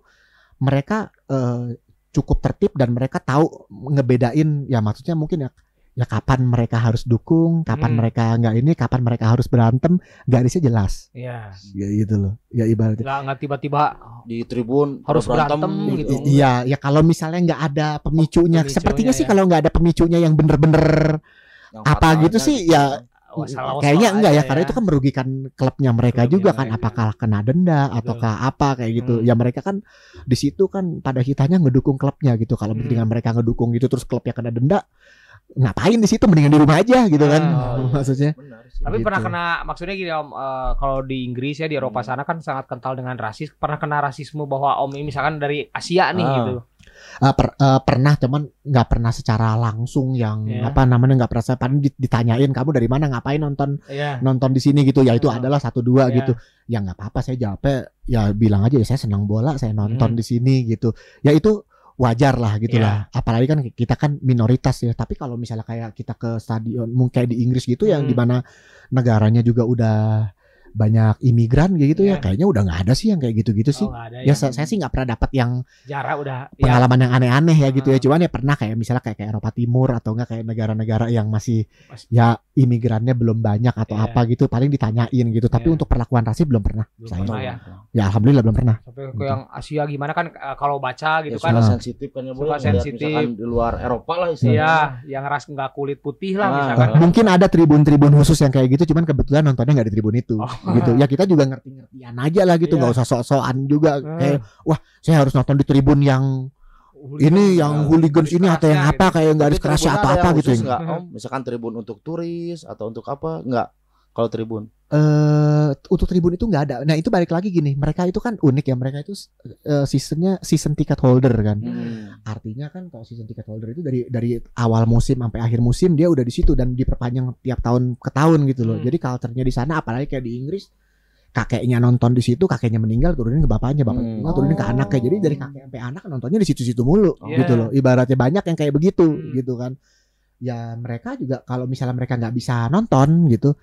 A: mereka eh, cukup tertib dan mereka tahu ngebedain ya maksudnya mungkin ya ya kapan mereka harus dukung, kapan
C: Hmm.
A: mereka nggak ini, kapan mereka harus berantem, garisnya jelas.
C: Iya.
A: Ya gitu loh. Ya ibaratnya
C: Nggak nggak tiba-tiba
B: di tribun
C: Harus
B: berantem
C: berantem gitu.
A: I- Iya, ya kalau misalnya nggak ada pemicunya,
C: Pemicunya,
A: sepertinya sih
C: ya.
A: kalau nggak ada pemicunya yang bener-bener
B: yang
A: apa gitu sih, ya
C: wassalam-
A: kayaknya enggak ya,
C: aja
A: karena itu kan merugikan klubnya mereka
C: Klubnya
A: juga kan,
C: mereka.
A: apakah kena denda ataukah apa kayak gitu.
C: Hmm.
A: Ya mereka kan di situ kan pada hitanya ngedukung klubnya gitu. Kalau
C: Hmm.
A: dengan mereka ngedukung gitu terus klubnya kena denda, ngapain di situ mendingan di rumah aja gitu kan.
C: Oh, iya.
A: Maksudnya.
B: Benar sih.
C: Tapi
A: Gitu.
C: pernah kena maksudnya gini Om, eh, kalau di Inggris ya di Eropa
B: Hmm.
C: sana kan sangat kental dengan rasis. Pernah kena rasisme bahwa Om ini misalkan dari Asia nih
B: Ah.
C: gitu.
A: Eh, per- eh, pernah cuman nggak pernah secara langsung yang
C: Iya.
A: apa namanya nggak pernah paling dit- ditanyain kamu dari mana ngapain nonton
C: Iya.
A: nonton di sini gitu ya itu
C: Oh.
A: adalah satu dua
C: Iya.
A: gitu ya nggak apa-apa saya jawabnya ya bilang aja ya saya senang bola saya nonton
C: Hmm.
A: di sini gitu ya itu wajar lah gitu
C: Iya.
A: lah apalagi kan kita kan minoritas ya tapi kalau misalnya kayak kita ke stadion mungkin kayak di Inggris gitu yang
C: Hmm.
A: di mana negaranya juga udah banyak imigran gitu ya
C: Iya.
A: kayaknya udah nggak ada sih yang kayak gitu-gitu sih
C: Oh, nggak ada
A: ya
C: yang
A: saya, saya sih nggak pernah dapat yang
C: jarak udah ya.
A: pengalaman yang aneh-aneh ya gitu ya.
C: Hmm.
A: Cuman ya pernah kayak misalnya kayak, kayak Eropa Timur atau enggak kayak negara-negara yang masih
C: Mas-
A: ya imigrannya belum banyak atau
C: Iya.
A: apa gitu paling ditanyain gitu. Tapi
C: Iya.
A: untuk perlakuan rasi belum pernah.
C: Belum
A: saya.
C: pernah ya.
A: Ya alhamdulillah belum pernah.
C: Sampai ke yang Asia gimana kan eh, kalau baca gitu
B: Ya,
C: kan.
B: suka sensitif kan ya boleh
C: sensitif.
B: misalkan di luar Eropa lah istilahnya.
C: Iya, yang ras nggak kulit putih lah
B: Ah.
C: misalkan.
A: Mungkin ada tribun-tribun khusus yang kayak gitu, cuman kebetulan nontonnya nggak di tribun itu,
C: Oh.
A: gitu. Ya kita juga ngerti-ngertian aja lah gitu,
C: Iya.
A: nggak usah sok-sokan juga. Kayak wah saya harus nonton di tribun yang ini yang
C: Ya,
A: hooligans ini atau yang apa kayak nggak ada
B: Tapi
A: kerasnya
B: tribunnya
A: atau
B: ada
A: apa
B: yang
A: gitu. ya.
B: nggak, Om? Misalkan tribun untuk turis atau untuk apa? Enggak. Kalau tribun.
A: eh untuk tribun itu nggak ada. Nah itu balik lagi gini, mereka itu kan unik ya, mereka itu eh, seasonnya season ticket holder kan.
B: Hmm.
A: Artinya kan kalau season ticket holder itu dari dari awal musim sampai akhir musim dia udah di situ dan diperpanjang tiap tahun ke tahun gitu loh.
C: Hmm.
A: Jadi culture-nya di sana apalagi kayak di Inggris kakeknya nonton di situ, kakeknya meninggal turunin ke bapaknya, bapak
B: Hmm.
A: meninggal turunin ke
C: Oh.
A: anaknya. Jadi dari kakek sampai anak nontonnya di situ-situ mulu
B: Oh.
A: gitu loh. Ibaratnya banyak yang kayak begitu
C: Hmm.
A: gitu kan. Ya mereka juga kalau misalnya mereka nggak bisa nonton gitu,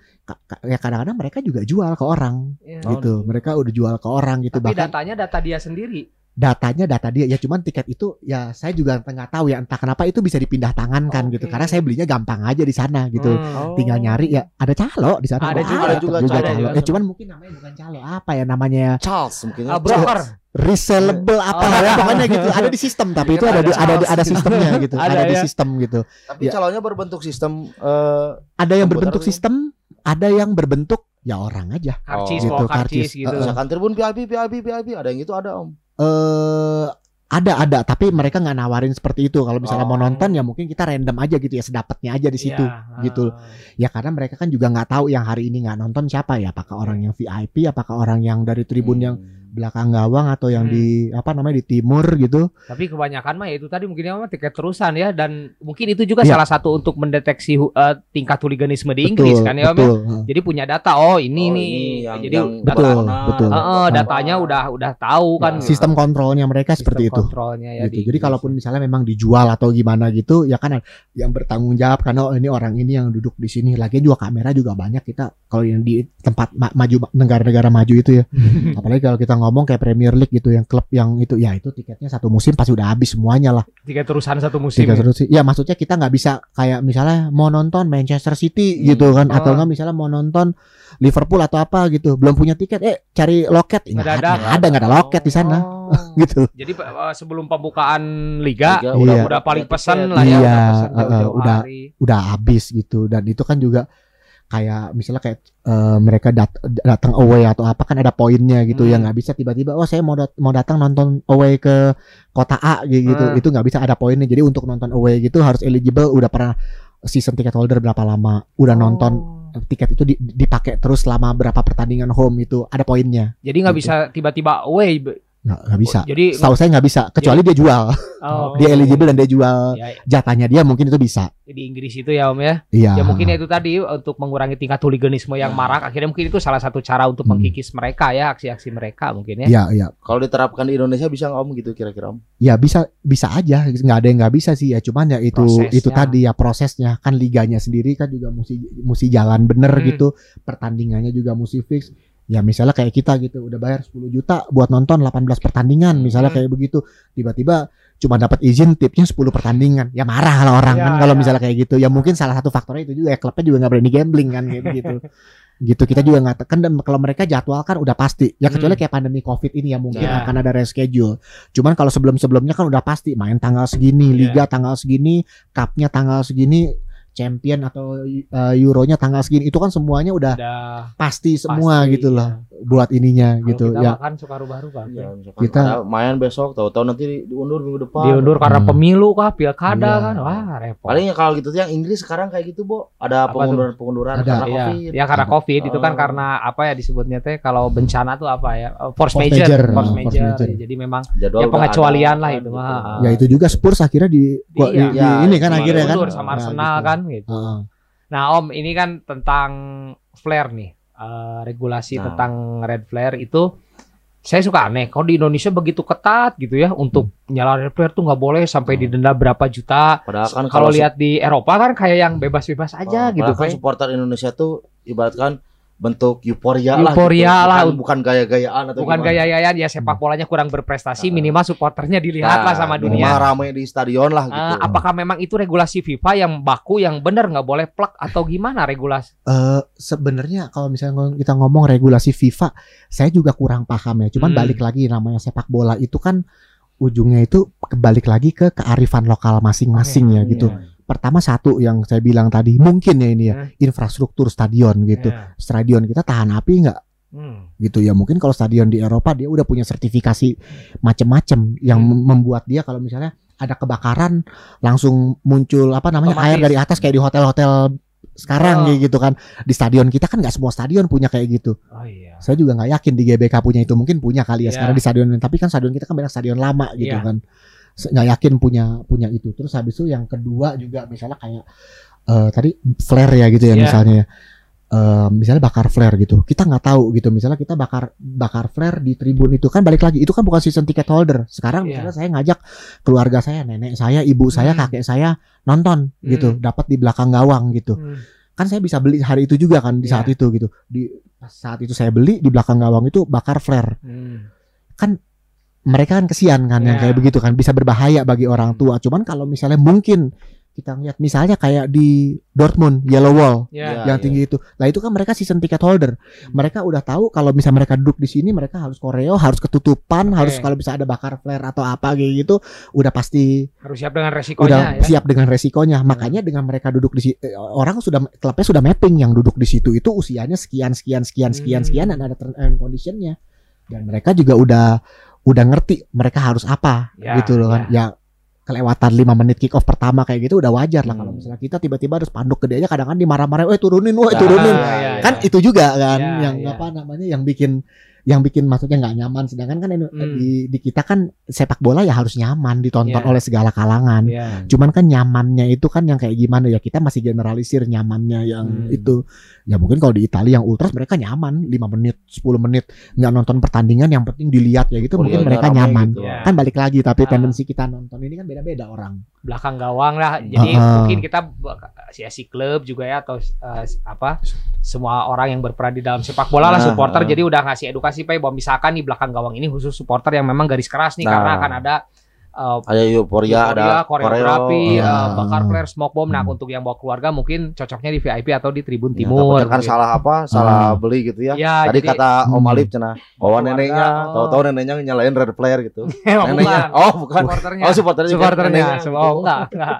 A: ya kadang-kadang mereka juga jual ke orang
C: Iya.
B: Oh,
A: gitu. Mereka udah jual ke orang gitu
C: Tapi
A: bahkan
C: datanya data dia sendiri.
A: Datanya data dia ya cuman tiket itu ya saya juga nggak tahu ya entah kenapa itu bisa dipindah tangan kan gitu
C: Oke.
A: karena saya belinya gampang aja di sana gitu
C: Hmm.
A: tinggal nyari ya ada calo di sana
C: Ada
A: Oh,
C: juga,
B: ada juga
A: juga
B: calo
A: calo
B: ya.
A: cuman mungkin namanya bukan calo apa ya namanya
B: Charles mungkin.
C: Ah, broker.
A: resellable apa
C: Oh,
A: ya.
C: ya.
A: pokoknya gitu ada di sistem tapi itu
C: Ada
A: ada di, ada di, ada sistemnya gitu
C: Ada
A: ada, di
C: ya.
A: sistem gitu
B: Tapi
A: Ya.
B: calonnya berbentuk sistem eh
A: ada yang berbentuk
B: gitu.
A: sistem ada yang berbentuk ya orang aja
C: Karcis,
A: gitu,
C: bawa karcis
A: karcis.
C: gitu.
B: Misalkan tribun VIP VIP VIP ada yang gitu ada Om.
A: Eh ada ada tapi mereka nggak nawarin seperti itu kalau misalnya mau
C: Oh.
A: nonton ya mungkin kita random aja gitu ya sedapatnya aja di situ
C: Iya,
A: gitu. ya karena mereka kan juga nggak tahu yang hari ini nggak nonton siapa ya apakah orang yang VIP apakah orang yang dari tribun yang
B: Hmm.
A: Belakang gawang atau yang
C: Hmm.
A: di apa namanya di timur gitu
C: Tapi kebanyakan mah ya itu tadi mungkin mah tiket terusan ya dan mungkin itu juga
A: Iya.
C: salah satu untuk mendeteksi eh, tingkat huliganisme di Inggris kan ya Om ya.
A: betul
C: Jadi punya data oh ini
B: Oh,
C: nih.
B: ini yang-
C: Jadi
B: yang
C: data-
A: betul, betul.
C: Heeh,
B: apa.
C: datanya udah udah tahu kan.
B: Ya,
A: sistem kontrolnya mereka
C: Sistem
A: seperti itu
C: Kontrolnya ya
A: gitu.
C: di
A: Jadi kalaupun misalnya memang dijual atau gimana gitu, ya kan yang bertanggung jawab karena oh, ini orang ini yang duduk di sini. Lagian juga kamera juga banyak kita kalau yang di tempat ma- maju negara-negara maju itu ya. Apalagi kalau kita ngomong kayak Premier League gitu, yang klub yang itu, ya itu tiketnya satu musim pasti udah habis semuanya lah.
C: tiket terusan satu musim.
A: Tiga terus, ya maksudnya kita nggak bisa kayak misalnya mau nonton Manchester City
B: Hmm.
A: gitu kan, atau
C: Oh.
A: nggak misalnya mau nonton Liverpool atau apa gitu, belum punya tiket, eh cari loket, nggak ada,
C: ada.
A: nggak ada, nggak ada loket di sana,
C: Oh.
A: gitu.
C: Jadi eh, sebelum pembukaan liga,
B: Liga
C: udah
A: Iya.
C: udah paling
B: Tiket.
C: pesan lah ya,
A: Iya,
C: udah pesan
A: eh,
C: jauh-jauh
A: udah.
C: hari.
A: udah habis gitu dan itu kan juga kayak misalnya kayak eh, mereka dat- datang away atau apa kan ada poinnya gitu
C: Hmm.
A: ya nggak bisa tiba-tiba oh saya mau dat- mau datang nonton away ke kota A gitu
C: Hmm.
A: itu nggak bisa ada poinnya jadi untuk nonton away gitu harus eligible udah pernah season ticket holder berapa lama udah nonton
C: Oh.
A: tiket itu di- dipakai terus selama berapa pertandingan home itu ada poinnya
C: Jadi nggak
A: Gitu.
C: bisa tiba-tiba away.
A: Nggak nggak bisa
C: Jadi
A: setahu saya nggak bisa kecuali dia jual
C: oh,
A: dia eligible dan dia jual
C: Ya,
A: jatahnya dia mungkin itu bisa
C: di Inggris itu ya Om ya.
A: iya
C: Ya mungkin itu tadi untuk mengurangi tingkat hooliganisme yang marak. Akhirnya mungkin itu salah satu cara untuk
A: Hmm.
C: mengkikis mereka ya aksi-aksi mereka mungkin ya.
A: iya iya
B: Kalau diterapkan di Indonesia bisa nggak Om gitu kira-kira Om?
A: ya bisa bisa aja nggak ada yang nggak bisa sih ya cuman ya itu
C: Prosesnya.
A: itu tadi ya prosesnya kan liganya sendiri kan juga mesti mesti jalan bener
C: Hmm.
A: gitu pertandingannya juga mesti fix ya misalnya kayak kita gitu udah bayar 10 juta buat nonton 18 pertandingan misalnya
C: Hmm.
A: kayak begitu tiba-tiba cuma dapat izin tipnya 10 pertandingan ya marah lah orang
C: Ya,
A: kan kalau
C: ya.
A: misalnya kayak gitu ya mungkin salah satu faktornya itu juga ya klubnya juga nggak berani gambling kan kayak gitu gitu kita juga nggak tekan dan kalau mereka jadwal kan udah pasti ya kecuali
C: Hmm.
A: kayak pandemi covid ini ya mungkin
C: Ya.
A: akan ada reschedule cuman kalau sebelum sebelumnya kan udah pasti main tanggal segini
C: Iya.
A: liga tanggal segini cupnya tanggal segini champion atau uh, euronya tanggal segini itu kan semuanya udah
C: Udah
A: pasti semua
C: pasti,
A: gitu loh
C: ya.
A: Buat ininya
C: Kalau
A: gitu
C: kita
A: ya.
C: makan suka rubah-rubah.
B: Misalkan
A: Kita-
B: main besok, tahu-tahu nanti di- diundur minggu depan.
C: Diundur karena
A: Hmm.
C: pemilu kah, pilkada
A: Iya.
C: kan. Wah, repot.
B: Paling ya kalau gitu tuh yang Inggris sekarang kayak gitu, Bo. Ada pengunduran-pengunduran
A: Ada.
B: karena
C: Iya,
B: Covid.
C: ya karena covid itu kan
B: Oh.
C: karena apa ya disebutnya teh kalau bencana tuh apa ya Eh, force,
A: Force
C: major,
A: major.
C: force
A: Ah,
C: major.
A: force major.
C: Jadi memang
B: Jadwal
C: Ya, pengecualian
B: ada,
C: lah itu
B: gitu.
C: mah.
A: ya itu juga Spurs akhirnya di,
C: Iya.
A: di, di
B: Ya,
A: ini kan akhirnya kan.
C: diundur sama
A: Nah,
C: Arsenal
A: gitu.
C: kan gitu.
A: Heeh.
C: Nah Om ini kan tentang flare nih Eh, regulasi
B: Nah.
C: tentang red flare itu saya suka aneh kalau di Indonesia begitu ketat gitu ya untuk nyala red flare tuh nggak boleh sampai
B: Hmm.
C: didenda berapa juta.
B: Padahal kan
C: Kalau lihat di Eropa kan kayak yang bebas-bebas aja
B: Oh,
C: gitu
B: kan supporter Indonesia tuh ibaratkan bentuk euforia lah
C: Euforia
B: gitu.
C: lah.
B: bukan, bukan gaya-gayaan atau
C: Bukan
B: gimana.
C: gaya-gayaan ya sepak bolanya kurang berprestasi
B: Ah.
C: minimal supporternya dilihat lah
B: Nah,
C: sama
B: minimal
C: dunia.
B: rame di stadion lah gitu.
C: Ah, apakah memang itu regulasi FIFA yang baku yang benar nggak boleh plak atau gimana regulasi?
A: Eh, sebenarnya kalau misalnya kita ngomong regulasi FIFA, saya juga kurang paham ya. Cuman
C: Hmm.
A: balik lagi namanya sepak bola itu kan ujungnya itu kebalik lagi ke kearifan lokal masing-masing ya gitu.
B: Iya.
A: Pertama satu yang saya bilang tadi mungkin ya ini ya
C: Hmm.
A: infrastruktur stadion gitu.
C: Ya.
A: Stadion kita tahan api nggak
C: Hmm.
A: gitu ya mungkin kalau stadion di Eropa dia udah punya sertifikasi macem-macem yang
C: Hmm.
A: mem- membuat dia kalau misalnya ada kebakaran langsung muncul apa namanya
C: Otomatis.
A: air dari atas kayak di hotel-hotel sekarang
C: Oh.
A: gitu kan di stadion kita kan nggak semua stadion punya kayak gitu
C: Oh iya.
A: saya juga nggak yakin di GBK punya itu mungkin punya kali ya
C: Iya.
A: sekarang di stadion tapi kan stadion kita kan banyak stadion lama gitu
C: Iya.
A: kan nggak yakin punya punya itu terus habis itu yang kedua juga misalnya kayak eh, tadi flare ya gitu ya
C: Iya.
A: misalnya ya. Eh, misalnya bakar flare gitu kita nggak tahu gitu misalnya kita bakar bakar flare di tribun itu kan balik lagi itu kan bukan season ticket holder sekarang
C: Iya.
A: misalnya saya ngajak keluarga saya nenek saya ibu saya
C: Hmm.
A: kakek saya nonton gitu dapat di belakang gawang gitu
C: Hmm.
A: kan saya bisa beli hari itu juga kan di
C: Iya.
A: saat itu gitu di saat itu saya beli di belakang gawang itu bakar flare
C: Hmm.
A: Mereka kan kesian kan yang
C: Iya.
A: kayak begitu kan bisa berbahaya bagi orang tua cuman kalau misalnya mungkin kita lihat misalnya kayak di Dortmund Yellow Wall
C: Ya.
B: Iya,
A: yang tinggi itu lah itu kan mereka season ticket holder mereka udah tahu kalau misalnya mereka duduk di sini mereka harus koreo harus ketutupan
C: Oke.
A: harus kalau bisa ada bakar flare atau apa kayak gitu udah pasti
C: Harus siap dengan resikonya
A: udah
C: ya.
A: siap dengan resikonya. Makanya dengan mereka duduk di situ, orang sudah klubnya sudah mapping yang duduk di situ itu usianya sekian sekian sekian sekian
C: Hmm.
A: sekian dan ada term and conditionnya. Dan mereka juga udah udah ngerti mereka harus apa
C: Ya,
A: gitu loh kan. Ya kelewatan 5 menit kick off pertama kayak gitu udah wajar lah
B: Hmm.
A: kalau misalnya kita tiba-tiba harus panduk gede aja kadang-kadang dimarah-marahin, "Woi turunin, woi
B: Ya,
A: turunin."
C: ya, ya,
A: kan
C: ya.
A: itu juga kan
C: Ya,
A: yang
C: ya.
A: apa namanya yang bikin yang bikin maksudnya nggak nyaman sedangkan kan
C: Hmm.
A: di, di kita kan sepak bola ya harus nyaman ditonton
C: Ya.
A: oleh segala kalangan
C: Ya.
A: cuman kan nyamannya itu kan yang kayak gimana ya kita masih generalisir nyamannya yang
C: Hmm.
A: itu ya mungkin kalau di Italia yang ultras mereka nyaman 5 menit 10 menit nggak nonton pertandingan yang penting dilihat ya gitu mungkin
B: Euphorianya
A: mereka nyaman
B: gitu.
A: Kan balik lagi tapi
C: Ah.
A: tendensi kita nonton ini kan beda-beda orang
C: belakang gawang lah. Jadi
A: Heeh.
C: mungkin kita si si klub juga ya atau eh, apa semua orang yang berperan di dalam sepak bola lah supporter jadi udah ngasih edukasi Pak bahwa misalkan di belakang gawang ini khusus supporter yang memang garis keras nih
B: Nah.
C: karena akan ada eh,
B: Ada euforia, ada
C: koreografi,
B: koreo.
C: eh,
A: Ah.
C: bakar flare, smoke bomb. Nah,
A: Hmm.
C: untuk yang bawa keluarga mungkin cocoknya di VIP atau di Tribun
B: Ya,
C: Timur.
B: takutnya kan
C: gitu.
B: salah apa? Salah
A: Ah.
B: beli gitu ya.
C: Ya,
B: Tadi
C: jadi-
B: kata Om
A: Hmm.
B: Alif cenah bawa
C: Keluarga,
B: neneknya,
C: oh.
B: tahu-tahu neneknya nyalain red flare gitu. Neneknya.
C: bukan.
B: Oh, bukan.
C: supporternya.
B: Oh, supporternya.
C: supporternya. Semua oh, enggak, enggak.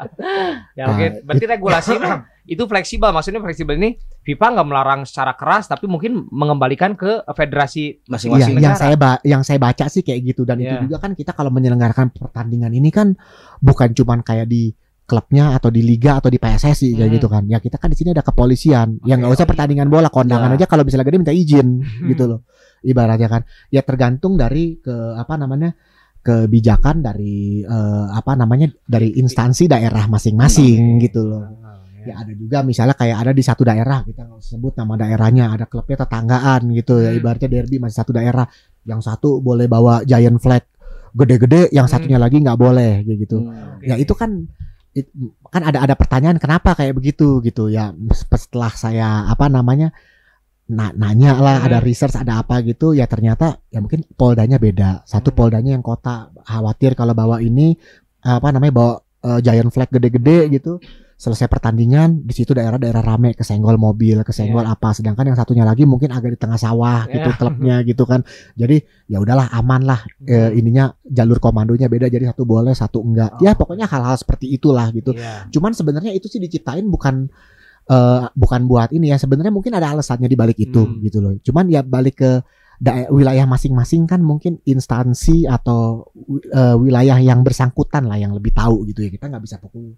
C: Ya, oke.
A: Nah.
C: Berarti regulasi itu fleksibel. Maksudnya fleksibel ini FIFA nggak melarang secara keras tapi mungkin mengembalikan ke federasi
A: Iya,
B: Masing-masing
A: yang
C: negara.
A: saya ba- yang saya baca sih kayak gitu dan
C: Iya.
A: itu juga kan kita kalau menyelenggarakan pertandingan ini kan bukan cuman kayak di klubnya atau di liga atau di PSSI kayak
C: Hmm.
A: gitu kan. Ya kita kan di sini ada kepolisian. yang nggak usah pertandingan bola, kondangan
B: Ya.
A: aja kalau misalnya gede minta izin
C: Hmm.
A: gitu loh. Ibaratnya kan. Ya tergantung dari ke apa namanya? kebijakan dari eh, apa namanya dari instansi daerah masing-masing gitu loh. Ya ada juga misalnya kayak ada di satu daerah kita sebut nama daerahnya ada klubnya tetanggaan gitu ya
C: Hmm.
A: ibaratnya derby masih satu daerah yang satu boleh bawa giant flag gede-gede yang
C: Hmm.
A: satunya lagi nggak boleh gitu
B: Hmm.
A: ya itu kan it- kan ada ada pertanyaan kenapa kayak begitu gitu ya setelah saya apa namanya na- nanya lah
C: Hmm.
A: ada research ada apa gitu ya ternyata ya mungkin poldanya beda satu
C: Hmm.
A: poldanya yang kota khawatir kalau bawa ini apa namanya bawa eh, giant flag gede-gede gitu selesai pertandingan di situ daerah-daerah rame kesenggol mobil kesenggol apa sedangkan yang satunya lagi mungkin agak di tengah sawah gitu
C: Ya.
A: klubnya gitu kan jadi ya udahlah aman lah
C: Hmm.
A: ininya jalur komandonya beda jadi satu boleh satu enggak ya
C: Oh.
A: pokoknya hal-hal seperti itulah gitu
C: Iya.
A: cuman sebenarnya itu sih diciptain bukan eh, bukan buat ini ya sebenarnya mungkin ada alasannya di balik itu
C: Hmm.
A: gitu loh cuman ya balik ke daerah wilayah masing-masing kan mungkin instansi atau eh, wilayah yang bersangkutan lah yang lebih tahu gitu ya. Kita nggak bisa pukul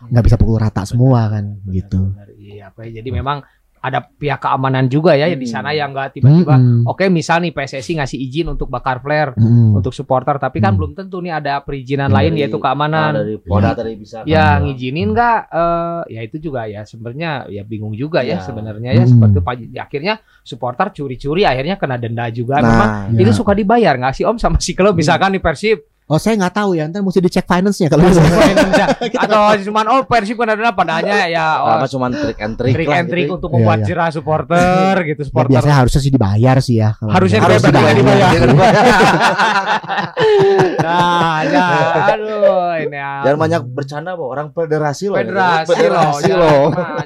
A: nggak bisa pukul rata semua kan gitu.
C: Benar, Iya, apa ya, jadi memang ada pihak keamanan juga ya di sana yang enggak tiba-tiba
A: Mm-mm.
C: oke misal nih PSSI ngasih izin untuk bakar flare
A: Mm-mm.
C: untuk supporter tapi kan
A: Hmm.
C: belum tentu nih ada perizinan
A: Iya,
C: lain
B: Dari-
C: yaitu
B: Nah,
C: keamanan.
B: dari Polda tadi bisa
C: Ya
B: kan.
C: ngizinin nggak? eh ya itu juga ya sebenarnya ya bingung juga ya
B: Ya.
C: sebenarnya ya
A: Hmm.
C: seperti. Pak- akhirnya supporter curi-curi akhirnya kena denda juga. Memang
B: Nah,
A: Ya.
C: itu suka dibayar nggak sih Om sama si klub misalkan di Persib
A: Oh saya nggak tahu ya, ntar mesti dicek finance-nya kalau
C: Iya,
A: misalnya.
C: atau cuman oh Persib kena denda padahalnya ya oh,
B: apa cuman trik and trick,
C: trik
B: lah
C: and trick
B: gitu.
C: untuk
A: Iya,
C: membuat
A: iya.
C: jerah supporter gitu
A: Ya,
C: supporter.
A: biasanya harusnya sih dibayar sih ya. kalau
C: Harusnya
A: Harus
C: dibayar.
A: dibayar.
C: nah, ya, aduh ini ya.
B: Jangan banyak bercanda bahwa orang federasi loh.
C: federasi,
B: Federasi
C: loh,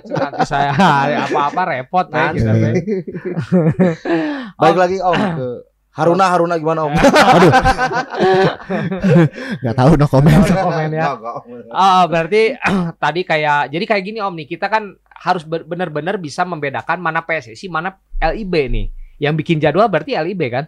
C: nanti saya apa-apa repot nih
B: Nanti.
C: kita nih.
B: Baik lagi Om ke Haruna Haruna gimana Om?
A: Aduh. Nggak tahu no comment.
C: No comment ya. Oh, berarti tadi kayak jadi kayak gini Om nih, kita kan harus benar-benar bisa membedakan mana PSSI, mana LIB nih. Yang bikin jadwal berarti LIB kan?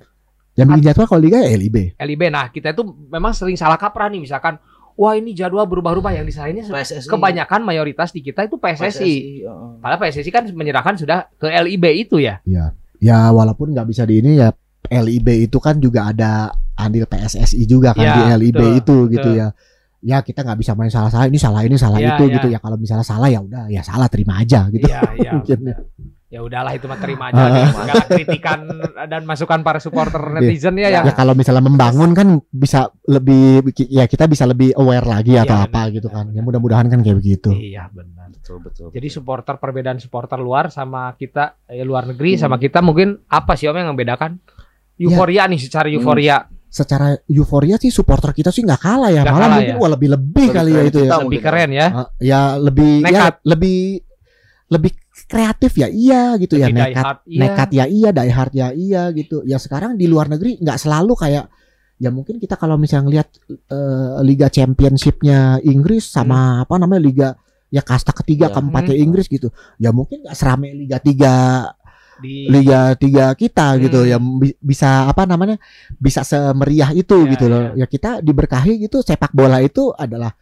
A: Yang bikin jadwal kalau liga ya LIB.
C: LIB. Nah, kita itu memang sering salah kaprah nih misalkan Wah ini jadwal berubah-ubah yang disalahinnya
B: PSSI.
C: kebanyakan mayoritas di kita itu PSSI.
B: heeh.
C: Padahal PSSI kan menyerahkan sudah ke LIB itu ya.
A: Ya walaupun nggak bisa di ini ya LIB itu kan juga ada andil PSSI juga kan
C: Ya,
A: di LIB
C: betul,
A: itu gitu
C: betul.
A: ya. Ya kita nggak bisa main salah-salah ini salah ini salah
C: Ya,
A: itu
C: ya.
A: gitu ya. Kalau misalnya salah ya udah ya salah terima aja gitu.
C: Iya, iya.
A: Mungkin.
C: benar. Ya udahlah itu mah terima aja nih. segala kritikan dan masukan para supporter netizen ya yang
A: Ya kalau misalnya membangun kan bisa lebih ya kita bisa lebih aware lagi
C: Iya,
A: atau
C: benar,
A: apa gitu
C: benar,
A: kan. Ya
C: benar.
A: mudah-mudahan kan kayak begitu.
C: Iya benar.
B: Betul betul.
C: Jadi supporter perbedaan supporter luar sama kita eh, luar negeri
B: Hmm.
C: sama kita mungkin apa sih Om yang membedakan? Euforia nih secara euforia.
A: Secara euforia sih supporter kita sih nggak kalah ya.
C: Nggak
A: Malah
C: kalah
A: mungkin
C: ya.
A: wah lebih lebih
B: Lebih
A: kali ya itu ya.
C: Lebih keren ya.
A: Ah, ya lebih ya
C: Nekat.
A: lebih lebih kreatif ya iya gitu ya
C: Lebih die
A: nekat
C: hard, iya.
A: nekat ya iya die hard ya iya gitu ya sekarang di luar negeri nggak selalu kayak ya mungkin kita kalau misalnya ngelihat eh, liga championshipnya Inggris sama apa namanya liga ya kasta ketiga
B: Ya.
A: keempatnya
C: Hmm.
A: Inggris gitu ya mungkin nggak serame liga tiga
C: di
A: liga tiga kita gitu
C: Hmm.
A: ya bi- bisa apa namanya bisa semeriah itu
C: Ya,
A: gitu loh ya kita diberkahi gitu sepak bola itu adalah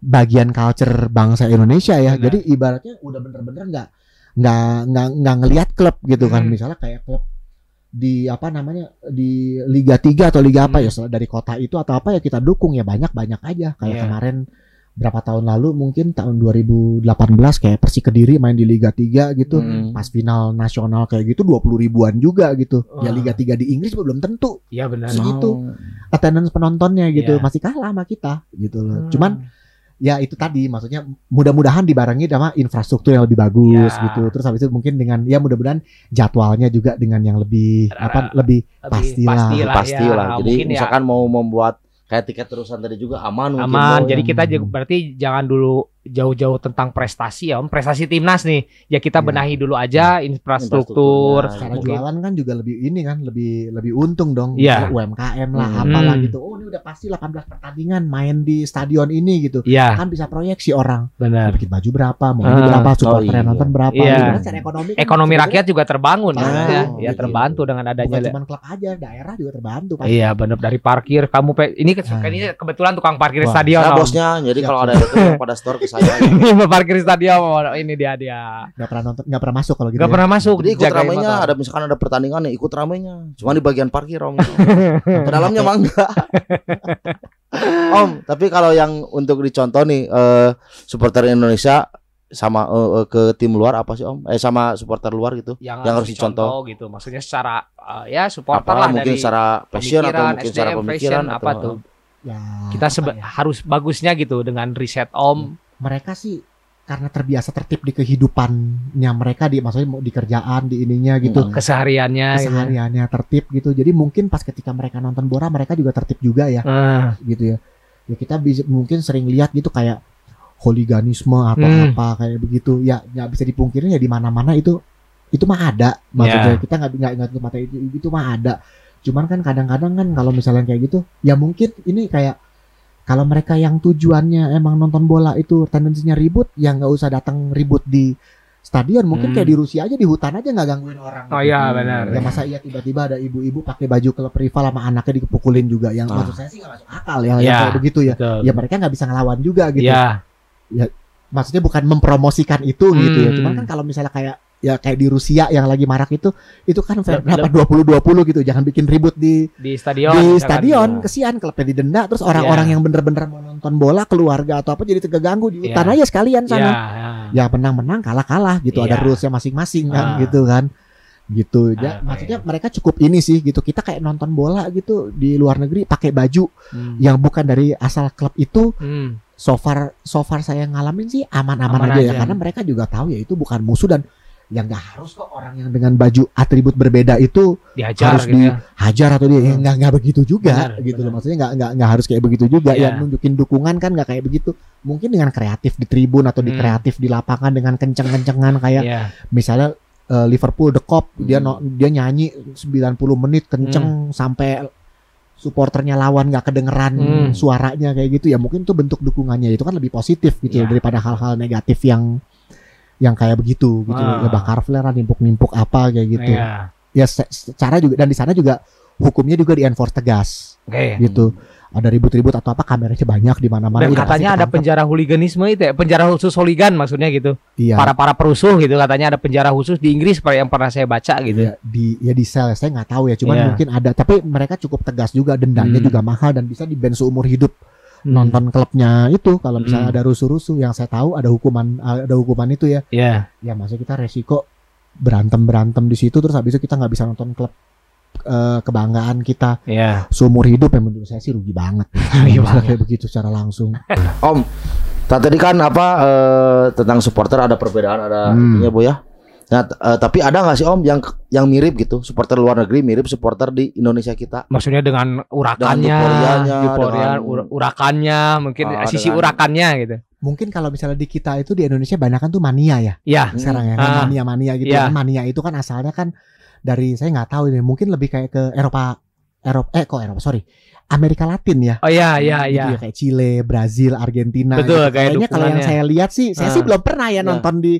A: bagian culture bangsa Indonesia ya
C: Benar.
A: jadi ibaratnya udah bener-bener nggak nggak nggak nggak ngelihat klub gitu kan
C: Hmm.
A: misalnya kayak klub di apa namanya di Liga 3 atau Liga apa
C: Hmm.
A: ya dari kota itu atau apa ya kita dukung ya banyak banyak aja kayak
C: Iya.
A: kemarin berapa tahun lalu mungkin tahun 2018 kayak Persi Kediri main di Liga 3 gitu
B: Hmm.
A: pas final nasional kayak gitu 20 ribuan juga gitu ya
C: Wah.
A: Liga 3 di Inggris belum tentu
C: Iya benar.
A: segitu. attendance penontonnya gitu
C: Iya.
A: masih kalah sama kita gitu loh
C: Hmm.
A: cuman ya itu tadi maksudnya mudah-mudahan dibarengi sama infrastruktur yang lebih bagus
C: Ya.
A: gitu terus habis itu mungkin dengan ya mudah-mudahan jadwalnya juga dengan yang lebih apa lebih
C: Lebih
A: pastilah.
B: Pastilah.
C: ya.
B: Jadi
C: Mungkin ya
B: misalkan mau membuat kayak tiket terusan tadi juga aman
C: aman. Jadi kita
A: Hmm.
C: berarti jangan dulu jauh-jauh tentang prestasi ya Om. Prestasi timnas nih. Ya kita
A: Iya.
C: benahi dulu aja infrastruktur.
B: Infrastrukturnya.
A: Secara
C: Mungkin-
A: jualan kan juga lebih ini kan lebih lebih untung dong
C: Iya.
A: UMKM lah
B: Hmm.
A: apalah gitu oh ini udah pasti 18 pertandingan main di stadion ini gitu
C: Iya,
A: kan bisa proyeksi orang
C: benar.
A: bikin baju berapa mau ini
C: Ah.
A: berapa supporter
B: Oh,
A: yang
B: iya.
A: nonton berapa
C: Iya.
A: gitu kan secara ekonomi kan
C: Ekonomi rakyat juga terbangun
A: Bantu,
C: ya. Ya
A: gitu.
C: terbantu dengan adanya
A: bukan cuma klub aja daerah juga terbantu kan
C: Iya benar dari parkir kamu pe- ini ke-
A: Ah.
C: ini kebetulan tukang parkir
A: Wah,
C: stadion
B: Saya
C: Om.
B: bosnya, jadi kalau ada itu yang pada store saya.
C: Ini parkir stadion ini dia dia.
A: nggak pernah nonton nggak pernah masuk kalau gitu
C: Gak
A: ya.
C: pernah masuk.
B: Jadi ikut
C: motor.
B: ada misalkan ada pertandingan nih, ikut ramenya. Cuma di bagian parkir om. Ke dalamnya mah enggak. om, tapi kalau yang untuk dicontoh nih eh, supporter Indonesia sama eh, eh, ke tim luar apa sih om? Eh sama supporter luar gitu?
C: yang,
B: yang
C: harus
B: dicontoh.
C: gitu. Maksudnya secara uh, ya supporter
B: Apa
C: lah
B: mungkin
C: dari
B: secara passion atau mungkin secara
C: SDM,
B: pemikiran
C: fashion,
B: atau
C: apa tuh?
A: ya
C: Kita sebe-
A: ya?
C: harus bagusnya gitu dengan riset Om.
A: Mereka sih karena terbiasa tertib di kehidupannya mereka di maksudnya mau di kerjaan di ininya gitu.
C: Kesehariannya gitu.
A: kesehariannya tertib gitu. Jadi mungkin pas ketika mereka nonton bola mereka juga tertib juga ya.
C: Ah,
A: gitu ya. Ya kita bisa mungkin sering lihat gitu kayak hooliganisme atau
C: Hmm.
A: apa kayak begitu. Ya nggak bisa dipungkirin ya di mana-mana itu itu mah ada. Maksudnya
C: Ya.
A: kita nggak nggak nggak mata itu itu mah ada. Cuman kan kadang-kadang kan kalau misalnya kayak gitu ya mungkin ini kayak kalau mereka yang tujuannya emang nonton bola itu tendensinya ribut ya nggak usah datang ribut di stadion mungkin
C: Hmm.
A: kayak di Rusia aja di hutan aja nggak gangguin orang.
C: Oh
A: gitu.
C: iya benar.
A: Ya masa iya tiba-tiba ada ibu-ibu pakai baju klub rival sama anaknya dipukulin juga yang
B: Ah.
A: maksud saya sih nggak masuk akal ya, yang
C: Ya,
A: kayak begitu ya.
C: Betul.
A: Ya mereka nggak bisa ngelawan juga gitu.
C: Iya.
A: Maksudnya bukan mempromosikan itu gitu ya.
C: Hmm.
A: Cuman kan kalau misalnya kayak ya kayak di Rusia yang lagi marak itu itu kan fair berapa 20-20 gitu. Jangan bikin ribut di
C: di stadion.
A: di stadion
C: Iya.
A: kesian klubnya didenda terus orang-orang
C: Iya.
A: yang bener-bener mau nonton bola keluarga atau apa jadi terganggu di hutan aja sekalian sana.
C: iya.
A: Ya menang-menang kalah-kalah gitu ada
C: Iya.
A: rulesnya masing-masing kan
C: Ah.
A: gitu kan. Gitu. Ya,
C: Ah,
A: maksudnya
C: iya.
A: mereka cukup ini sih gitu. Kita kayak nonton bola gitu di luar negeri pakai baju
C: Hmm.
A: yang bukan dari asal klub itu
C: Hmm.
A: so far so far saya ngalamin sih aman-aman
C: Aman
A: aja, ya
C: aja.
A: karena mereka juga tahu ya itu bukan musuh dan yang nggak harus kok orang yang dengan baju atribut berbeda itu
C: dihajar
A: harus
C: gitu ya.
A: dihajar atau dia ya, nggak nggak begitu juga
C: Benar,
A: gitu
C: benar.
A: loh maksudnya nggak nggak nggak harus kayak begitu juga
C: Iya.
A: ya nunjukin dukungan kan nggak kayak begitu mungkin dengan kreatif di tribun atau di
C: Hmm.
A: kreatif di lapangan dengan kenceng-kencengan kayak
C: Iya.
A: misalnya eh, Liverpool The Cop dia
B: Hmm.
A: no- dia nyanyi 90 menit kenceng sampai supporternya lawan nggak kedengeran
C: Hmm.
A: suaranya kayak gitu ya mungkin itu bentuk dukungannya itu kan lebih positif gitu
C: Iya.
A: daripada hal-hal negatif yang yang kayak begitu gitu
C: Ah.
A: ya bakar flare nimpuk-nimpuk apa kayak gitu
C: Iya.
A: ya se- secara juga dan di sana juga hukumnya juga di enforce tegas
C: Oke.
A: gitu ada ribut-ribut atau apa kameranya banyak di mana-mana
C: Dan katanya ada penjara huliganisme itu ya, penjara khusus holigan maksudnya gitu.
A: iya
C: Para para perusuh gitu katanya ada penjara khusus di Inggris seperti yang pernah saya baca gitu.
A: ya, di ya di sel saya nggak tahu ya cuman
C: Iya.
A: mungkin ada tapi mereka cukup tegas juga dendanya
C: Hmm.
A: juga mahal dan bisa di seumur hidup. Nonton klubnya itu kalau misalnya
C: Hmm.
A: ada rusuh-rusuh yang saya tahu ada hukuman ada hukuman itu ya
C: Iya.
A: ya maksudnya kita resiko berantem berantem di situ terus habis itu kita nggak bisa nonton klub eh, kebanggaan kita
C: Iya.
A: seumur hidup ya menurut saya sih rugi banget
C: Rugi
A: Kalau
C: banget.
A: kayak begitu secara langsung
B: Om, ta- tadi kan apa eh, tentang supporter ada perbedaan ada
A: Hmm.
B: itunya Bu ya. Nah, eh, tapi ada nggak sih Om yang yang mirip gitu supporter luar negeri mirip supporter di Indonesia kita?
C: Maksudnya dengan urakannya, euforia,
B: dengan-
C: ur- urakannya, mungkin
B: Ah,
C: sisi
B: dengan-
C: urakannya gitu.
A: mungkin kalau misalnya di kita itu di Indonesia banyak kan tuh mania ya
C: Ya.
A: sekarang ya
C: Ah.
A: mania mania gitu
C: Iya.
A: kan. mania itu kan asalnya kan dari saya nggak tahu ini mungkin lebih kayak ke Eropa Eropa eh kok Eropa sorry Amerika Latin ya
C: Oh iya iya
A: gitu
C: iya.
A: ya kayak Chile, Brazil, Argentina.
C: Betul,
A: gitu.
C: kayak
A: Kayaknya kalau yang saya lihat sih, saya
C: Ah.
A: sih belum pernah ya
B: Ya.
A: nonton di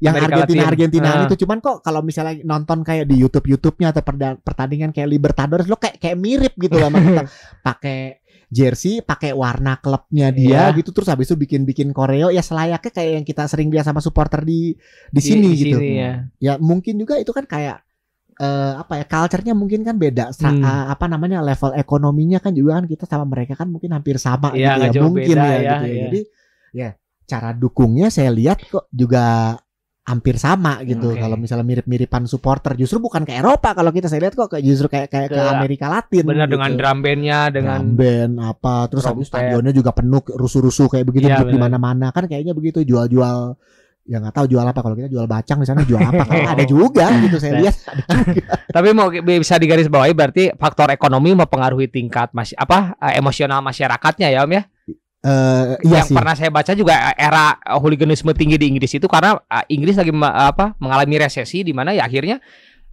A: yang
C: Amerika
A: Argentina
C: Latin.
A: Argentinaan
C: Ah.
A: itu. Cuman kok kalau misalnya nonton kayak di YouTube YouTube-nya atau pertandingan kayak Libertadores lo kayak kayak mirip gitu sama kita. Pakai jersey, pakai warna klubnya dia
C: Iya.
A: gitu terus habis itu bikin-bikin koreo ya selayaknya kayak yang kita sering lihat sama supporter di di sini gitu.
C: sini, ya.
A: Ya mungkin juga itu kan kayak eh, apa ya culture-nya mungkin kan beda
C: Hmm.
A: eh, apa namanya level ekonominya kan juga kan kita sama mereka kan mungkin hampir sama
C: Iya,
A: gitu ya mungkin
C: beda
A: ya,
C: ya,
A: gitu ya
C: iya.
A: jadi ya cara dukungnya saya lihat kok juga hampir sama gitu
C: Oke.
A: kalau misalnya mirip-miripan supporter justru bukan ke Eropa kalau kita saya lihat kok kayak justru kayak kayak ke,
C: Ke-
A: Amerika Latin
C: Benar
A: gitu.
C: dengan drum bandnya dengan
A: Drum band apa terus habis stadionnya juga penuh rusuh-rusuh kayak begitu
C: Iya,
A: duduk di mana-mana kan kayaknya begitu jual-jual ya nggak tahu jual apa kalau kita jual bacang di sana jual apa kan ada juga gitu saya
C: Nah.
A: lihat ada juga.
C: Tapi mau bisa digarisbawahi berarti faktor ekonomi mempengaruhi tingkat masih apa eh, emosional masyarakatnya ya Om ya.
A: Eh, iya
C: yang
A: sih
C: pernah saya baca juga era eh, hooliganisme tinggi di Inggris itu karena eh, Inggris lagi apa mengalami resesi di mana ya akhirnya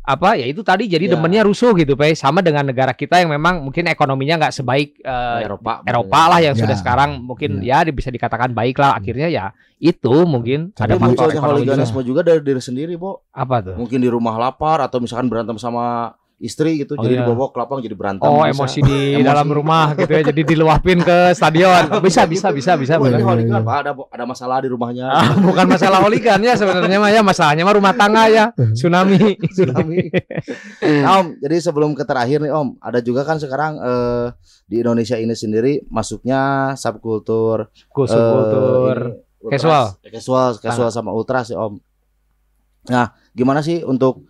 C: apa ya itu tadi jadi
B: Ya.
C: demennya rusuh gitu Pak sama dengan negara kita yang memang mungkin ekonominya nggak sebaik eh,
B: Eropa.
C: Eropa lah yang
A: Ya.
C: sudah sekarang mungkin ya bisa dikatakan baik lah akhirnya ya itu mungkin
A: Tapi
C: ada faktor
B: munculnya hooliganisme juga dari diri sendiri, Bo.
C: apa tuh
B: Mungkin di rumah lapar atau misalkan berantem sama istri gitu,
C: Oh,
B: jadi
C: iya.
B: dibawa ke lapang jadi berantem.
C: Oh
B: bisa.
C: emosi di
B: Emosi.
C: dalam rumah gitu ya jadi diluapin ke stadion bisa bisa bisa bisa
B: Wah, ini.
A: Iya, iya.
B: Pak. Ada ada masalah di rumahnya.
C: Ah, bukan masalah hooligan ya sebenarnya mah ya masalahnya mah rumah tangga ya tsunami
B: Tsunami. Nah, Om, jadi sebelum ke terakhir nih Om, ada juga kan sekarang eh, di Indonesia ini sendiri masuknya subkultur eh,
C: kultur
B: ini, ultras.
C: Casual.
B: Eh, casual, casual sama ultras ya Om. Nah, gimana sih untuk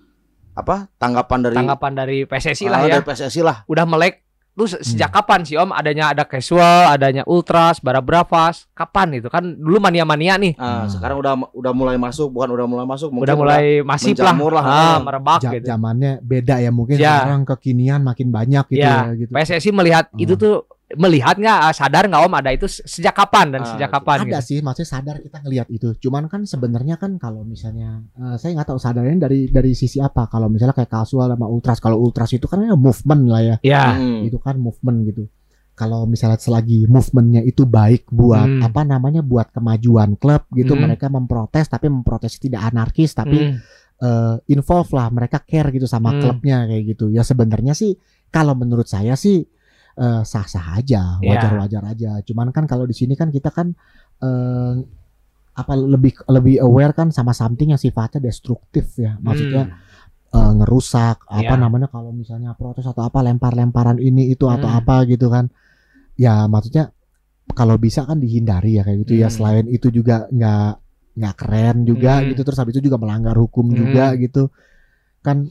B: apa tanggapan dari
C: tanggapan dari PSSI
B: ah,
C: lah ya
B: dari PSSI lah?
C: udah melek lu se- sejak kapan sih om adanya ada casual adanya ultras barabravas kapan itu kan dulu mania mania nih
B: Ah,
A: Hmm.
B: sekarang udah udah mulai masuk, bukan udah mulai masuk, mungkin
C: udah mulai masif lah,
B: lah.
C: ah,
B: Ah.
C: merebak
A: Ja-
C: gitu
A: zamannya beda ya mungkin
C: Ya.
A: sekarang kekinian makin banyak gitu
C: Ya,
A: ya, gitu.
C: PSSI melihat
A: Hmm.
C: itu tuh melihat nggak ah, sadar nggak om ada itu se- sejak kapan dan
B: Ah,
C: sejak kapan
A: ada
C: gitu.
A: sih maksudnya sadar kita ngelihat itu cuman kan sebenarnya kan kalau misalnya eh, saya nggak tahu sadarnya dari dari sisi apa kalau misalnya kayak casual sama ultras kalau ultras itu kan ya movement lah ya
C: ya
B: Hmm.
A: itu kan movement gitu kalau misalnya selagi movementnya itu baik buat
C: Hmm.
A: apa namanya buat kemajuan klub gitu
C: Hmm.
A: mereka memprotes tapi memprotes tidak anarkis tapi
C: Hmm.
A: eh, involve lah mereka care gitu sama
C: Hmm.
A: klubnya kayak gitu ya sebenarnya sih kalau menurut saya sih eh, sah-sah aja
C: Ya.
A: wajar-wajar aja cuman kan kalau di sini kan kita kan eh, apa lebih lebih aware kan sama something yang sifatnya destruktif ya maksudnya eh, ngerusak apa
C: Ya.
A: namanya kalau misalnya protes atau apa lempar-lemparan ini itu atau
C: Hmm.
A: apa gitu kan ya maksudnya kalau bisa kan dihindari ya kayak gitu ya
C: Hmm.
A: selain itu juga nggak nggak keren juga
C: Hmm.
A: gitu terus habis itu juga melanggar hukum
C: Hmm.
A: juga gitu kan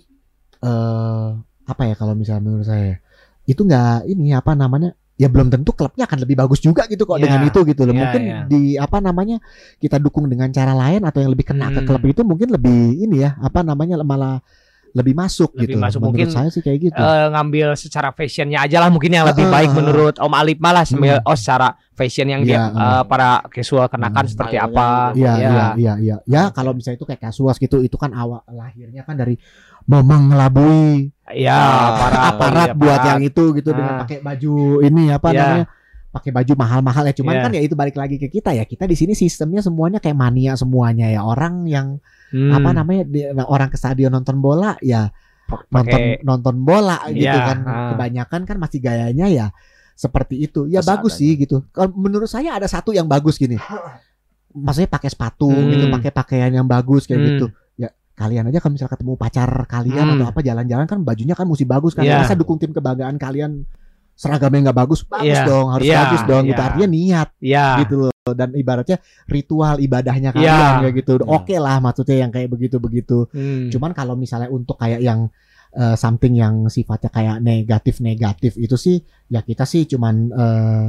A: eh apa ya kalau misalnya menurut saya itu nggak ini apa namanya ya belum tentu klubnya akan lebih bagus juga gitu kok
C: Ya.
A: dengan itu gitu loh
C: Ya,
A: mungkin
C: ya.
A: di apa namanya kita dukung dengan cara lain atau yang lebih kena ke
C: Hmm.
A: klub itu mungkin lebih ini ya apa namanya malah lebih masuk
C: Lebih
A: gitu
C: masuk.
A: menurut
C: Mungkin,
A: saya sih kayak gitu
C: Eh, ngambil secara fashionnya aja lah mungkin yang lebih
A: Heeh,
C: baik menurut Om Alip malah sambil
A: Hmm.
C: oh secara fashion yang dia
A: Iya,
C: eh, para casual kenakan
A: Hmm.
C: seperti
B: Stylenya
C: apa.
A: Iya,
C: Ya.
A: iya, iya, iya. Ya, kalau misalnya itu kayak casual gitu, itu kan awal lahirnya kan dari mau mengelabui
C: Iya, para
A: aparat
C: iya,
A: buat
C: aparat.
A: yang itu gitu dengan
C: Ah.
A: pakai baju ini apa
C: Iya.
A: namanya? pakai baju mahal-mahal ya. Cuman
C: Iya.
A: kan ya itu balik lagi ke kita ya. Kita di sini sistemnya semuanya kayak mania semuanya ya. Orang yang
C: Hmm.
A: apa namanya di- nah, orang ke stadion nonton bola ya nonton
C: pakai
A: nonton bola gitu
C: Iya,
A: kan.
C: ah.
A: Kebanyakan kan masih gayanya ya seperti itu. Ya
B: Seadanya.
A: bagus sih gitu. Kalau menurut saya ada satu yang bagus gini. Maksudnya pakai sepatu
C: Hmm.
A: gitu, pakai pakaian yang bagus kayak
C: Hmm.
A: gitu. Kalian aja kalau misalnya ketemu pacar kalian
C: Hmm.
A: atau apa jalan-jalan kan bajunya kan mesti bagus kan.
C: Iya.
A: Masa dukung tim kebanggaan kalian seragamnya nggak bagus? Bagus
C: Iya,
A: dong, harus
C: iya,
A: bagus dong gitu.
C: iya.
A: Artinya niat
C: ya
A: gitu loh. Dan ibaratnya ritual ibadahnya
C: Iya.
A: kalian kayak gitu.
B: Iya.
A: Oke lah maksudnya yang kayak begitu-begitu.
C: Hmm.
A: Cuman kalau misalnya untuk kayak yang eh, something yang sifatnya kayak negatif-negatif itu sih ya kita sih cuman eh,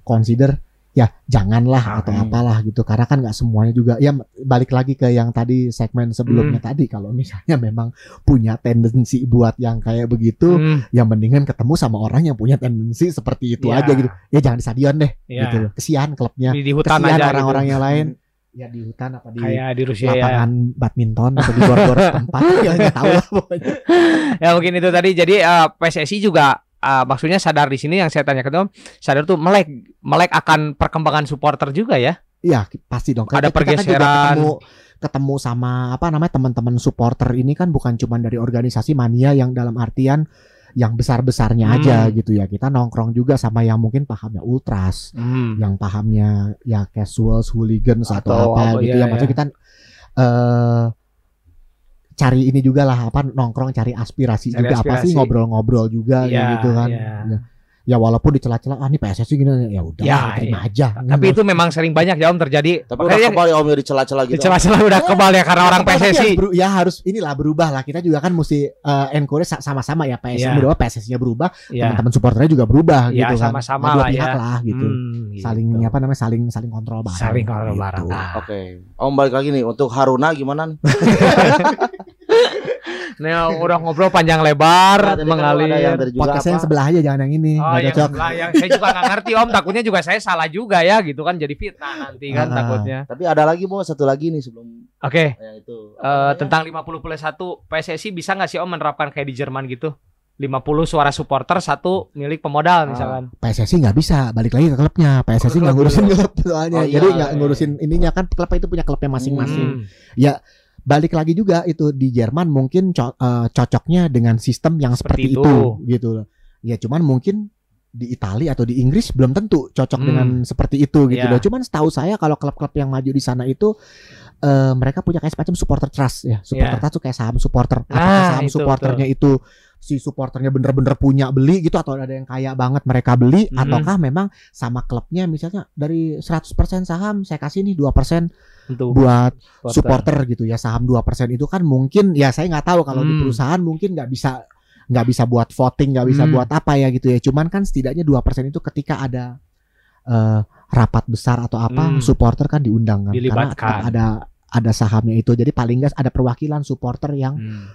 A: consider ya janganlah atau
B: Hmm.
A: apalah gitu karena kan nggak semuanya juga ya balik lagi ke yang tadi segmen sebelumnya
C: Hmm.
A: tadi kalau misalnya memang punya tendensi buat yang kayak begitu
C: Hmm.
A: yang mendingan ketemu sama orang yang punya tendensi seperti itu
C: Ya.
A: aja gitu ya jangan di stadion deh
C: Ya.
A: gitu kesian klubnya
C: di, di hutan
A: kesian orang-orang
C: gitu.
A: yang lain ya di hutan apa di
C: kayak di Rusia ya.
A: lapangan badminton atau di gor-gor tempat ya nggak tahu lah pokoknya
C: ya mungkin itu tadi jadi eh, PSSI juga eh, maksudnya sadar di sini yang saya tanya ke Om sadar tuh melek melek akan perkembangan supporter juga ya
A: Iya pasti dong.
C: Ada
A: Kita kan juga
C: pergeseran.
A: ketemu ketemu sama apa namanya teman-teman supporter ini kan bukan cuma dari organisasi mania yang dalam artian yang besar-besarnya
C: Hmm.
A: aja gitu ya. Kita nongkrong juga sama yang mungkin pahamnya ultras,
C: Hmm.
A: yang pahamnya ya casuals, hooligans atau,
C: Atau
A: apa,
C: apa,
A: gitu
C: iya,
A: ya. Maksudnya
C: iya.
A: kita eh cari ini juga lah apa nongkrong cari aspirasi
C: Cari
A: juga apa sih
C: aspirasi.
A: ngobrol-ngobrol juga
C: Iya,
A: gitu kan. Ya. Ya walaupun di celah-celah ah ini PSSI gini ya udah
C: Ya,
A: terima aja.
C: tapi itu memang sering banyak ya Om terjadi
B: Tapi udah
C: Makanya
B: kebal ya Om ya di celah-celah gitu.
C: di celah-celah udah kebal ya karena orang
A: Tapi harus
C: PSSI
A: beru- ya harus inilah berubah lah. Kita juga kan mesti eh, encourage sa- sama-sama ya PSSI
C: Iya.
A: berubah, PSSI-nya berubah,
C: ya
A: teman-teman supporternya juga berubah
C: Ya,
A: gitu kan.
C: sama-sama
A: Nah, dua
C: lah
A: pihak
C: ya.
A: lah gitu.
C: Hmm, gitu.
A: Saling apa namanya? Saling saling kontrol bareng.
C: saling kontrol
A: gitu.
C: bareng Ah.
B: Oke. Om balik lagi nih untuk Haruna gimana nih?
C: Nah, udah ngobrol panjang lebar
B: Nah,
C: mengalir
B: ada yang dari juga
A: Podcast saya yang sebelah aja jangan yang ini.
C: Oh yang
A: cocok.
C: sebelah yang saya juga nggak ngerti om takutnya juga saya salah juga ya gitu kan jadi fitnah nanti kan
A: Ah.
C: takutnya.
B: Tapi ada lagi mau satu lagi nih sebelum
C: Oke
B: yang itu. Apa
C: eh,
B: namanya?
C: tentang 50 plus 1 PSSI bisa nggak sih om menerapkan kayak di Jerman gitu? 50 suara supporter satu milik pemodal misalkan.
A: PSSI nggak bisa balik lagi ke klubnya. PSSI nggak ngurusin klub soalnya.
B: Oh, iya,
A: Jadi nggak
B: iya,
A: ngurusin ininya kan klub itu punya klubnya masing-masing.
C: Hmm.
A: Balik lagi juga itu di Jerman mungkin co- eh, cocoknya dengan sistem yang
C: Seperti
A: seperti,
C: itu.
A: itu. gitu loh. Ya cuman mungkin di Italia atau di Inggris belum tentu cocok
C: Hmm.
A: dengan seperti itu gitu
C: Iya.
A: loh. Cuman setahu saya kalau klub-klub yang maju di sana itu eh, mereka punya kayak semacam supporter trust ya. Supporter
C: Iya.
A: trust tuh kayak saham supporter. Apakah
C: Nah,
A: saham
C: itu,
A: supporternya itu si supporternya bener-bener punya beli gitu atau ada yang kaya banget mereka beli
C: Hmm.
A: ataukah memang sama klubnya misalnya dari 100% saham saya kasih nih 2%
C: Untuk
A: buat
C: supporter.
A: supporter gitu ya saham 2% itu kan mungkin ya saya nggak tahu kalau di
C: Hmm.
A: perusahaan mungkin nggak bisa nggak bisa buat voting nggak bisa
C: Hmm.
A: buat apa ya gitu ya cuman kan setidaknya 2% itu ketika ada eh, rapat besar atau apa
C: Hmm.
A: supporter kan diundang kan karena
C: Dilibatkan.
A: ada ada sahamnya itu jadi paling nggak ada perwakilan supporter yang
C: Hmm.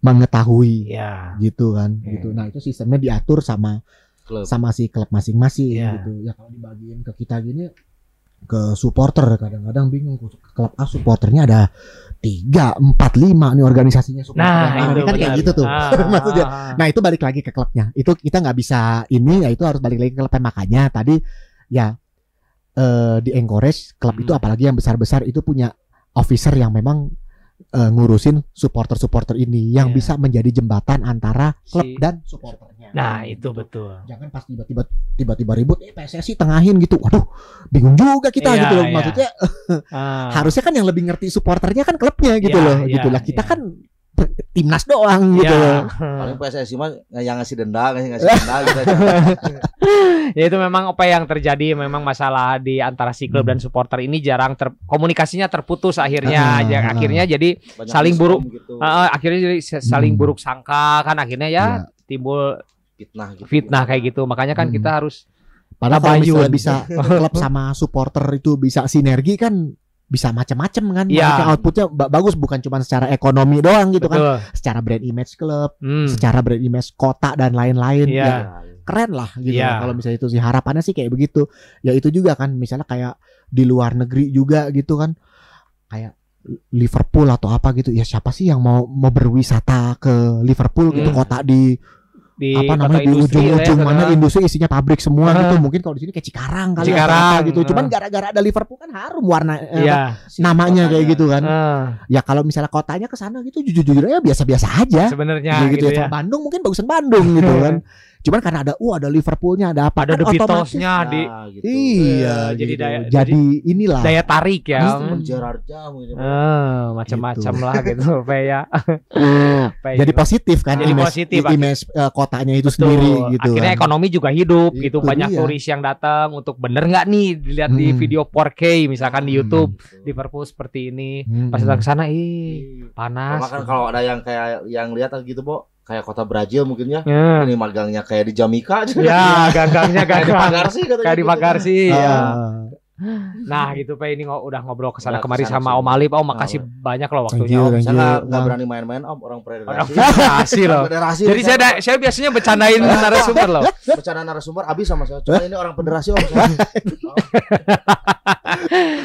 A: Mengetahui
C: Ya.
A: gitu kan
C: Hmm.
A: gitu nah itu sistemnya diatur sama
B: Klub.
A: sama si klub masing-masing
C: Iya.
A: gitu ya kalau dibagiin ke kita gini ke supporter kadang-kadang bingung klub A supporternya ada tiga empat lima nih organisasinya supporter
C: Nah,
A: lain.
C: itu
A: kan kayak gitu tuh
C: Ah,
A: maksudnya
C: ah, ah.
A: Nah itu balik lagi ke klubnya. Itu kita nggak bisa ini ya itu harus balik lagi ke klubnya. Makanya tadi ya eh, di encourage klub itu
C: Hmm.
A: apalagi yang besar-besar itu punya officer yang memang eh, ngurusin supporter-supporter ini yang
C: Iya.
A: bisa menjadi jembatan antara klub
C: Si-
A: dan supporternya.
C: Nah,
A: Gitu.
C: itu betul.
A: Jangan pas tiba-tiba tiba-tiba ribut, eh PSSI tengahin gitu. Waduh, bingung juga kita
C: Iya,
A: gitu loh.
C: iya.
A: Maksudnya
C: Ah.
A: harusnya kan yang lebih ngerti supporternya kan klubnya gitu
C: Iya,
A: loh.
C: iya,
A: gitu lah. Kita
C: iya.
A: kan timnas doang gitu
C: Iya.
A: loh.
B: Paling PSSI mah yang ngasih denda, ngasih ngasih denda gitu aja.
C: ya itu memang apa yang terjadi memang masalah di antara si klub
A: Hmm.
C: dan supporter ini jarang ter komunikasinya terputus akhirnya
A: Ah,
C: Ya,
A: ah.
C: akhirnya jadi
B: Banyak
C: Saling buruk.
B: gitu.
C: ah, akhirnya jadi sa- saling
A: Hmm.
C: buruk sangka kan akhirnya ya
A: Iya.
C: timbul
B: fitnah gitu.
C: fitnah kayak gitu makanya kan
A: Hmm.
C: kita harus
A: Padahal kalau misalnya bisa klub sama supporter itu bisa sinergi kan bisa macam-macam kan. Maksudnya outputnya ba- bagus bukan cuma secara ekonomi doang gitu kan.
C: betul
A: Secara brand image klub,
C: Hmm.
A: secara brand image kota dan lain-lain.
C: Iya.
A: Ya, keren lah gitu.
C: Iya.
A: Kalau misalnya itu sih harapannya sih kayak begitu. Ya itu juga kan misalnya kayak di luar negeri juga gitu kan. Kayak Liverpool atau apa gitu ya siapa sih yang mau mau berwisata ke Liverpool gitu
C: Hmm.
A: kota di
C: di
A: apa namanya di
C: lah ya,
A: ujung-ujung mana industri isinya pabrik semua gitu. Mungkin kalau di sini kayak Cikarang kali
C: Cikarang,
A: atau apa gitu. Cuman gara-gara ada Liverpool kan harum warna apa, namanya kayak gitu kan. Ya kalau misalnya kotanya ke sana gitu jujur-jujur aja biasa-biasa aja.
C: Sebenarnya
A: gitu,
C: gitu,
A: ya.
C: ya.
A: Kalau Bandung mungkin bagusan Bandung gitu kan cuman karena ada wah ada Liverpoolnya ada apa
C: Ada
A: kan
C: The Beatlesnya di
B: Nah, gitu.
A: iya
C: Eh, jadi
A: gitu.
C: daya-
A: jadi, inilah
C: daya tarik ya.
A: Hmm.
B: Gerard Jam gitu.
C: Ah, macam-macam lah gitu Pe, ya. Pe,
A: jadi
C: gitu.
A: positif kan
C: Jadi
A: image,
C: positif,
A: image eh, kotanya itu
C: Betul.
A: sendiri gitu
C: Akhirnya
A: kan.
C: ekonomi juga hidup gitu.
A: Itu
C: Banyak
A: dia.
C: turis yang datang untuk bener nggak nih dilihat di
A: Hmm.
C: video 4K misalkan di
A: Hmm.
C: YouTube Liverpool seperti ini.
A: Hmm.
C: Pas datang ke sana ih panas.
B: Kalau kalau ada yang kayak yang lihat gitu, Bo, kayak kota Brazil mungkin ya.
C: Ya,
B: Ini magangnya kayak di Jamaica aja.
C: ya gagangnya
B: kayak di
C: gagang.
B: pagar sih katanya.
C: Kayak di
B: gitu.
C: pagar sih ya.
A: Ah.
C: Nah gitu Pe ini udah ngobrol ke sana
B: Udah
C: kemari
B: ke
C: sana
B: sama.
C: Om Alip. Om makasih banyak loh waktunya
A: you,
C: Om.
B: Saya
A: Bang.
B: berani main-main om orang federasi.
C: federasi loh.
B: Federasi.
C: Jadi saya da- saya biasanya bercandain narasumber loh.
B: bercanda narasumber habis sama saya. Cuma ini orang federasi om. Saya.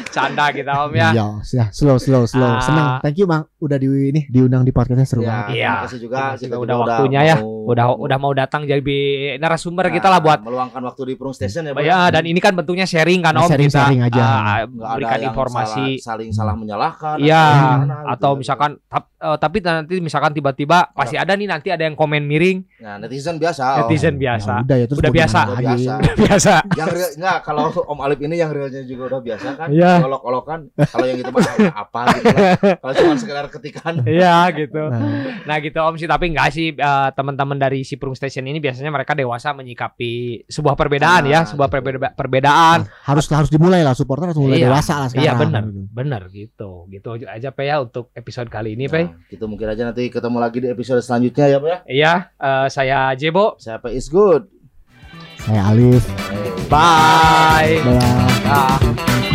C: Canda kita Om ya.
A: Iya, ya, slow, slow, slow.
C: Ah.
A: Senang. Thank you, Bang. Udah di ini diundang di podcastnya seru
B: Ya,
A: banget.
C: Iya.
B: terima kasih juga. Kita
C: udah
B: juga
C: waktunya ya.
B: mau-
C: Udah
B: mau-
C: udah mau datang jadi narasumber
B: Nah,
C: kita lah buat
B: meluangkan waktu di Prung Station ya. Bang.
C: Ya, dan ini kan bentuknya sharing kan Om
A: Sharing-sharing
C: kita
A: aja.
C: ah,
B: Nggak ada
C: berikan
B: yang
C: informasi.
B: salah- saling salah menyalahkan.
C: Iya,
B: gimana gitu
C: atau
B: ya.
C: misalkan tap- eh, tapi nanti misalkan tiba-tiba pasti ada nih nanti ada yang komen miring
B: Nah, netizen biasa. Om.
C: netizen
A: Ya
C: biasa.
A: udah ya terus
C: Udah biasa.
B: Udah biasa.
C: Biasa.
B: yang real enggak kalau Om Alip ini yang realnya juga udah biasa kan
C: Iya.
B: olok-olokan kalau yang itu mah apa gitu kalau cuma sekedar ketikan
C: Iya gitu.
A: Nah,
C: Nah gitu Om sih tapi enggak sih eh, teman-teman dari si Prung Station ini biasanya mereka dewasa menyikapi sebuah perbedaan
B: Nah,
C: ya, sebuah
B: gitu.
C: perbeda- perbedaan.
A: harus harus dimulai lah supporter harus mulai
C: Iya.
A: dewasa lah sekarang.
C: Iya benar,
A: Gitu.
C: benar gitu. Gitu aja Pe ya untuk episode kali ini Pe.
B: nah, gitu mungkin aja nanti ketemu lagi di episode selanjutnya ya Pak ya
C: Iya, eh, saya Jebo.
B: saya Pak is good
A: Saya Alif.
C: Bye.
A: Bye.
C: Ah.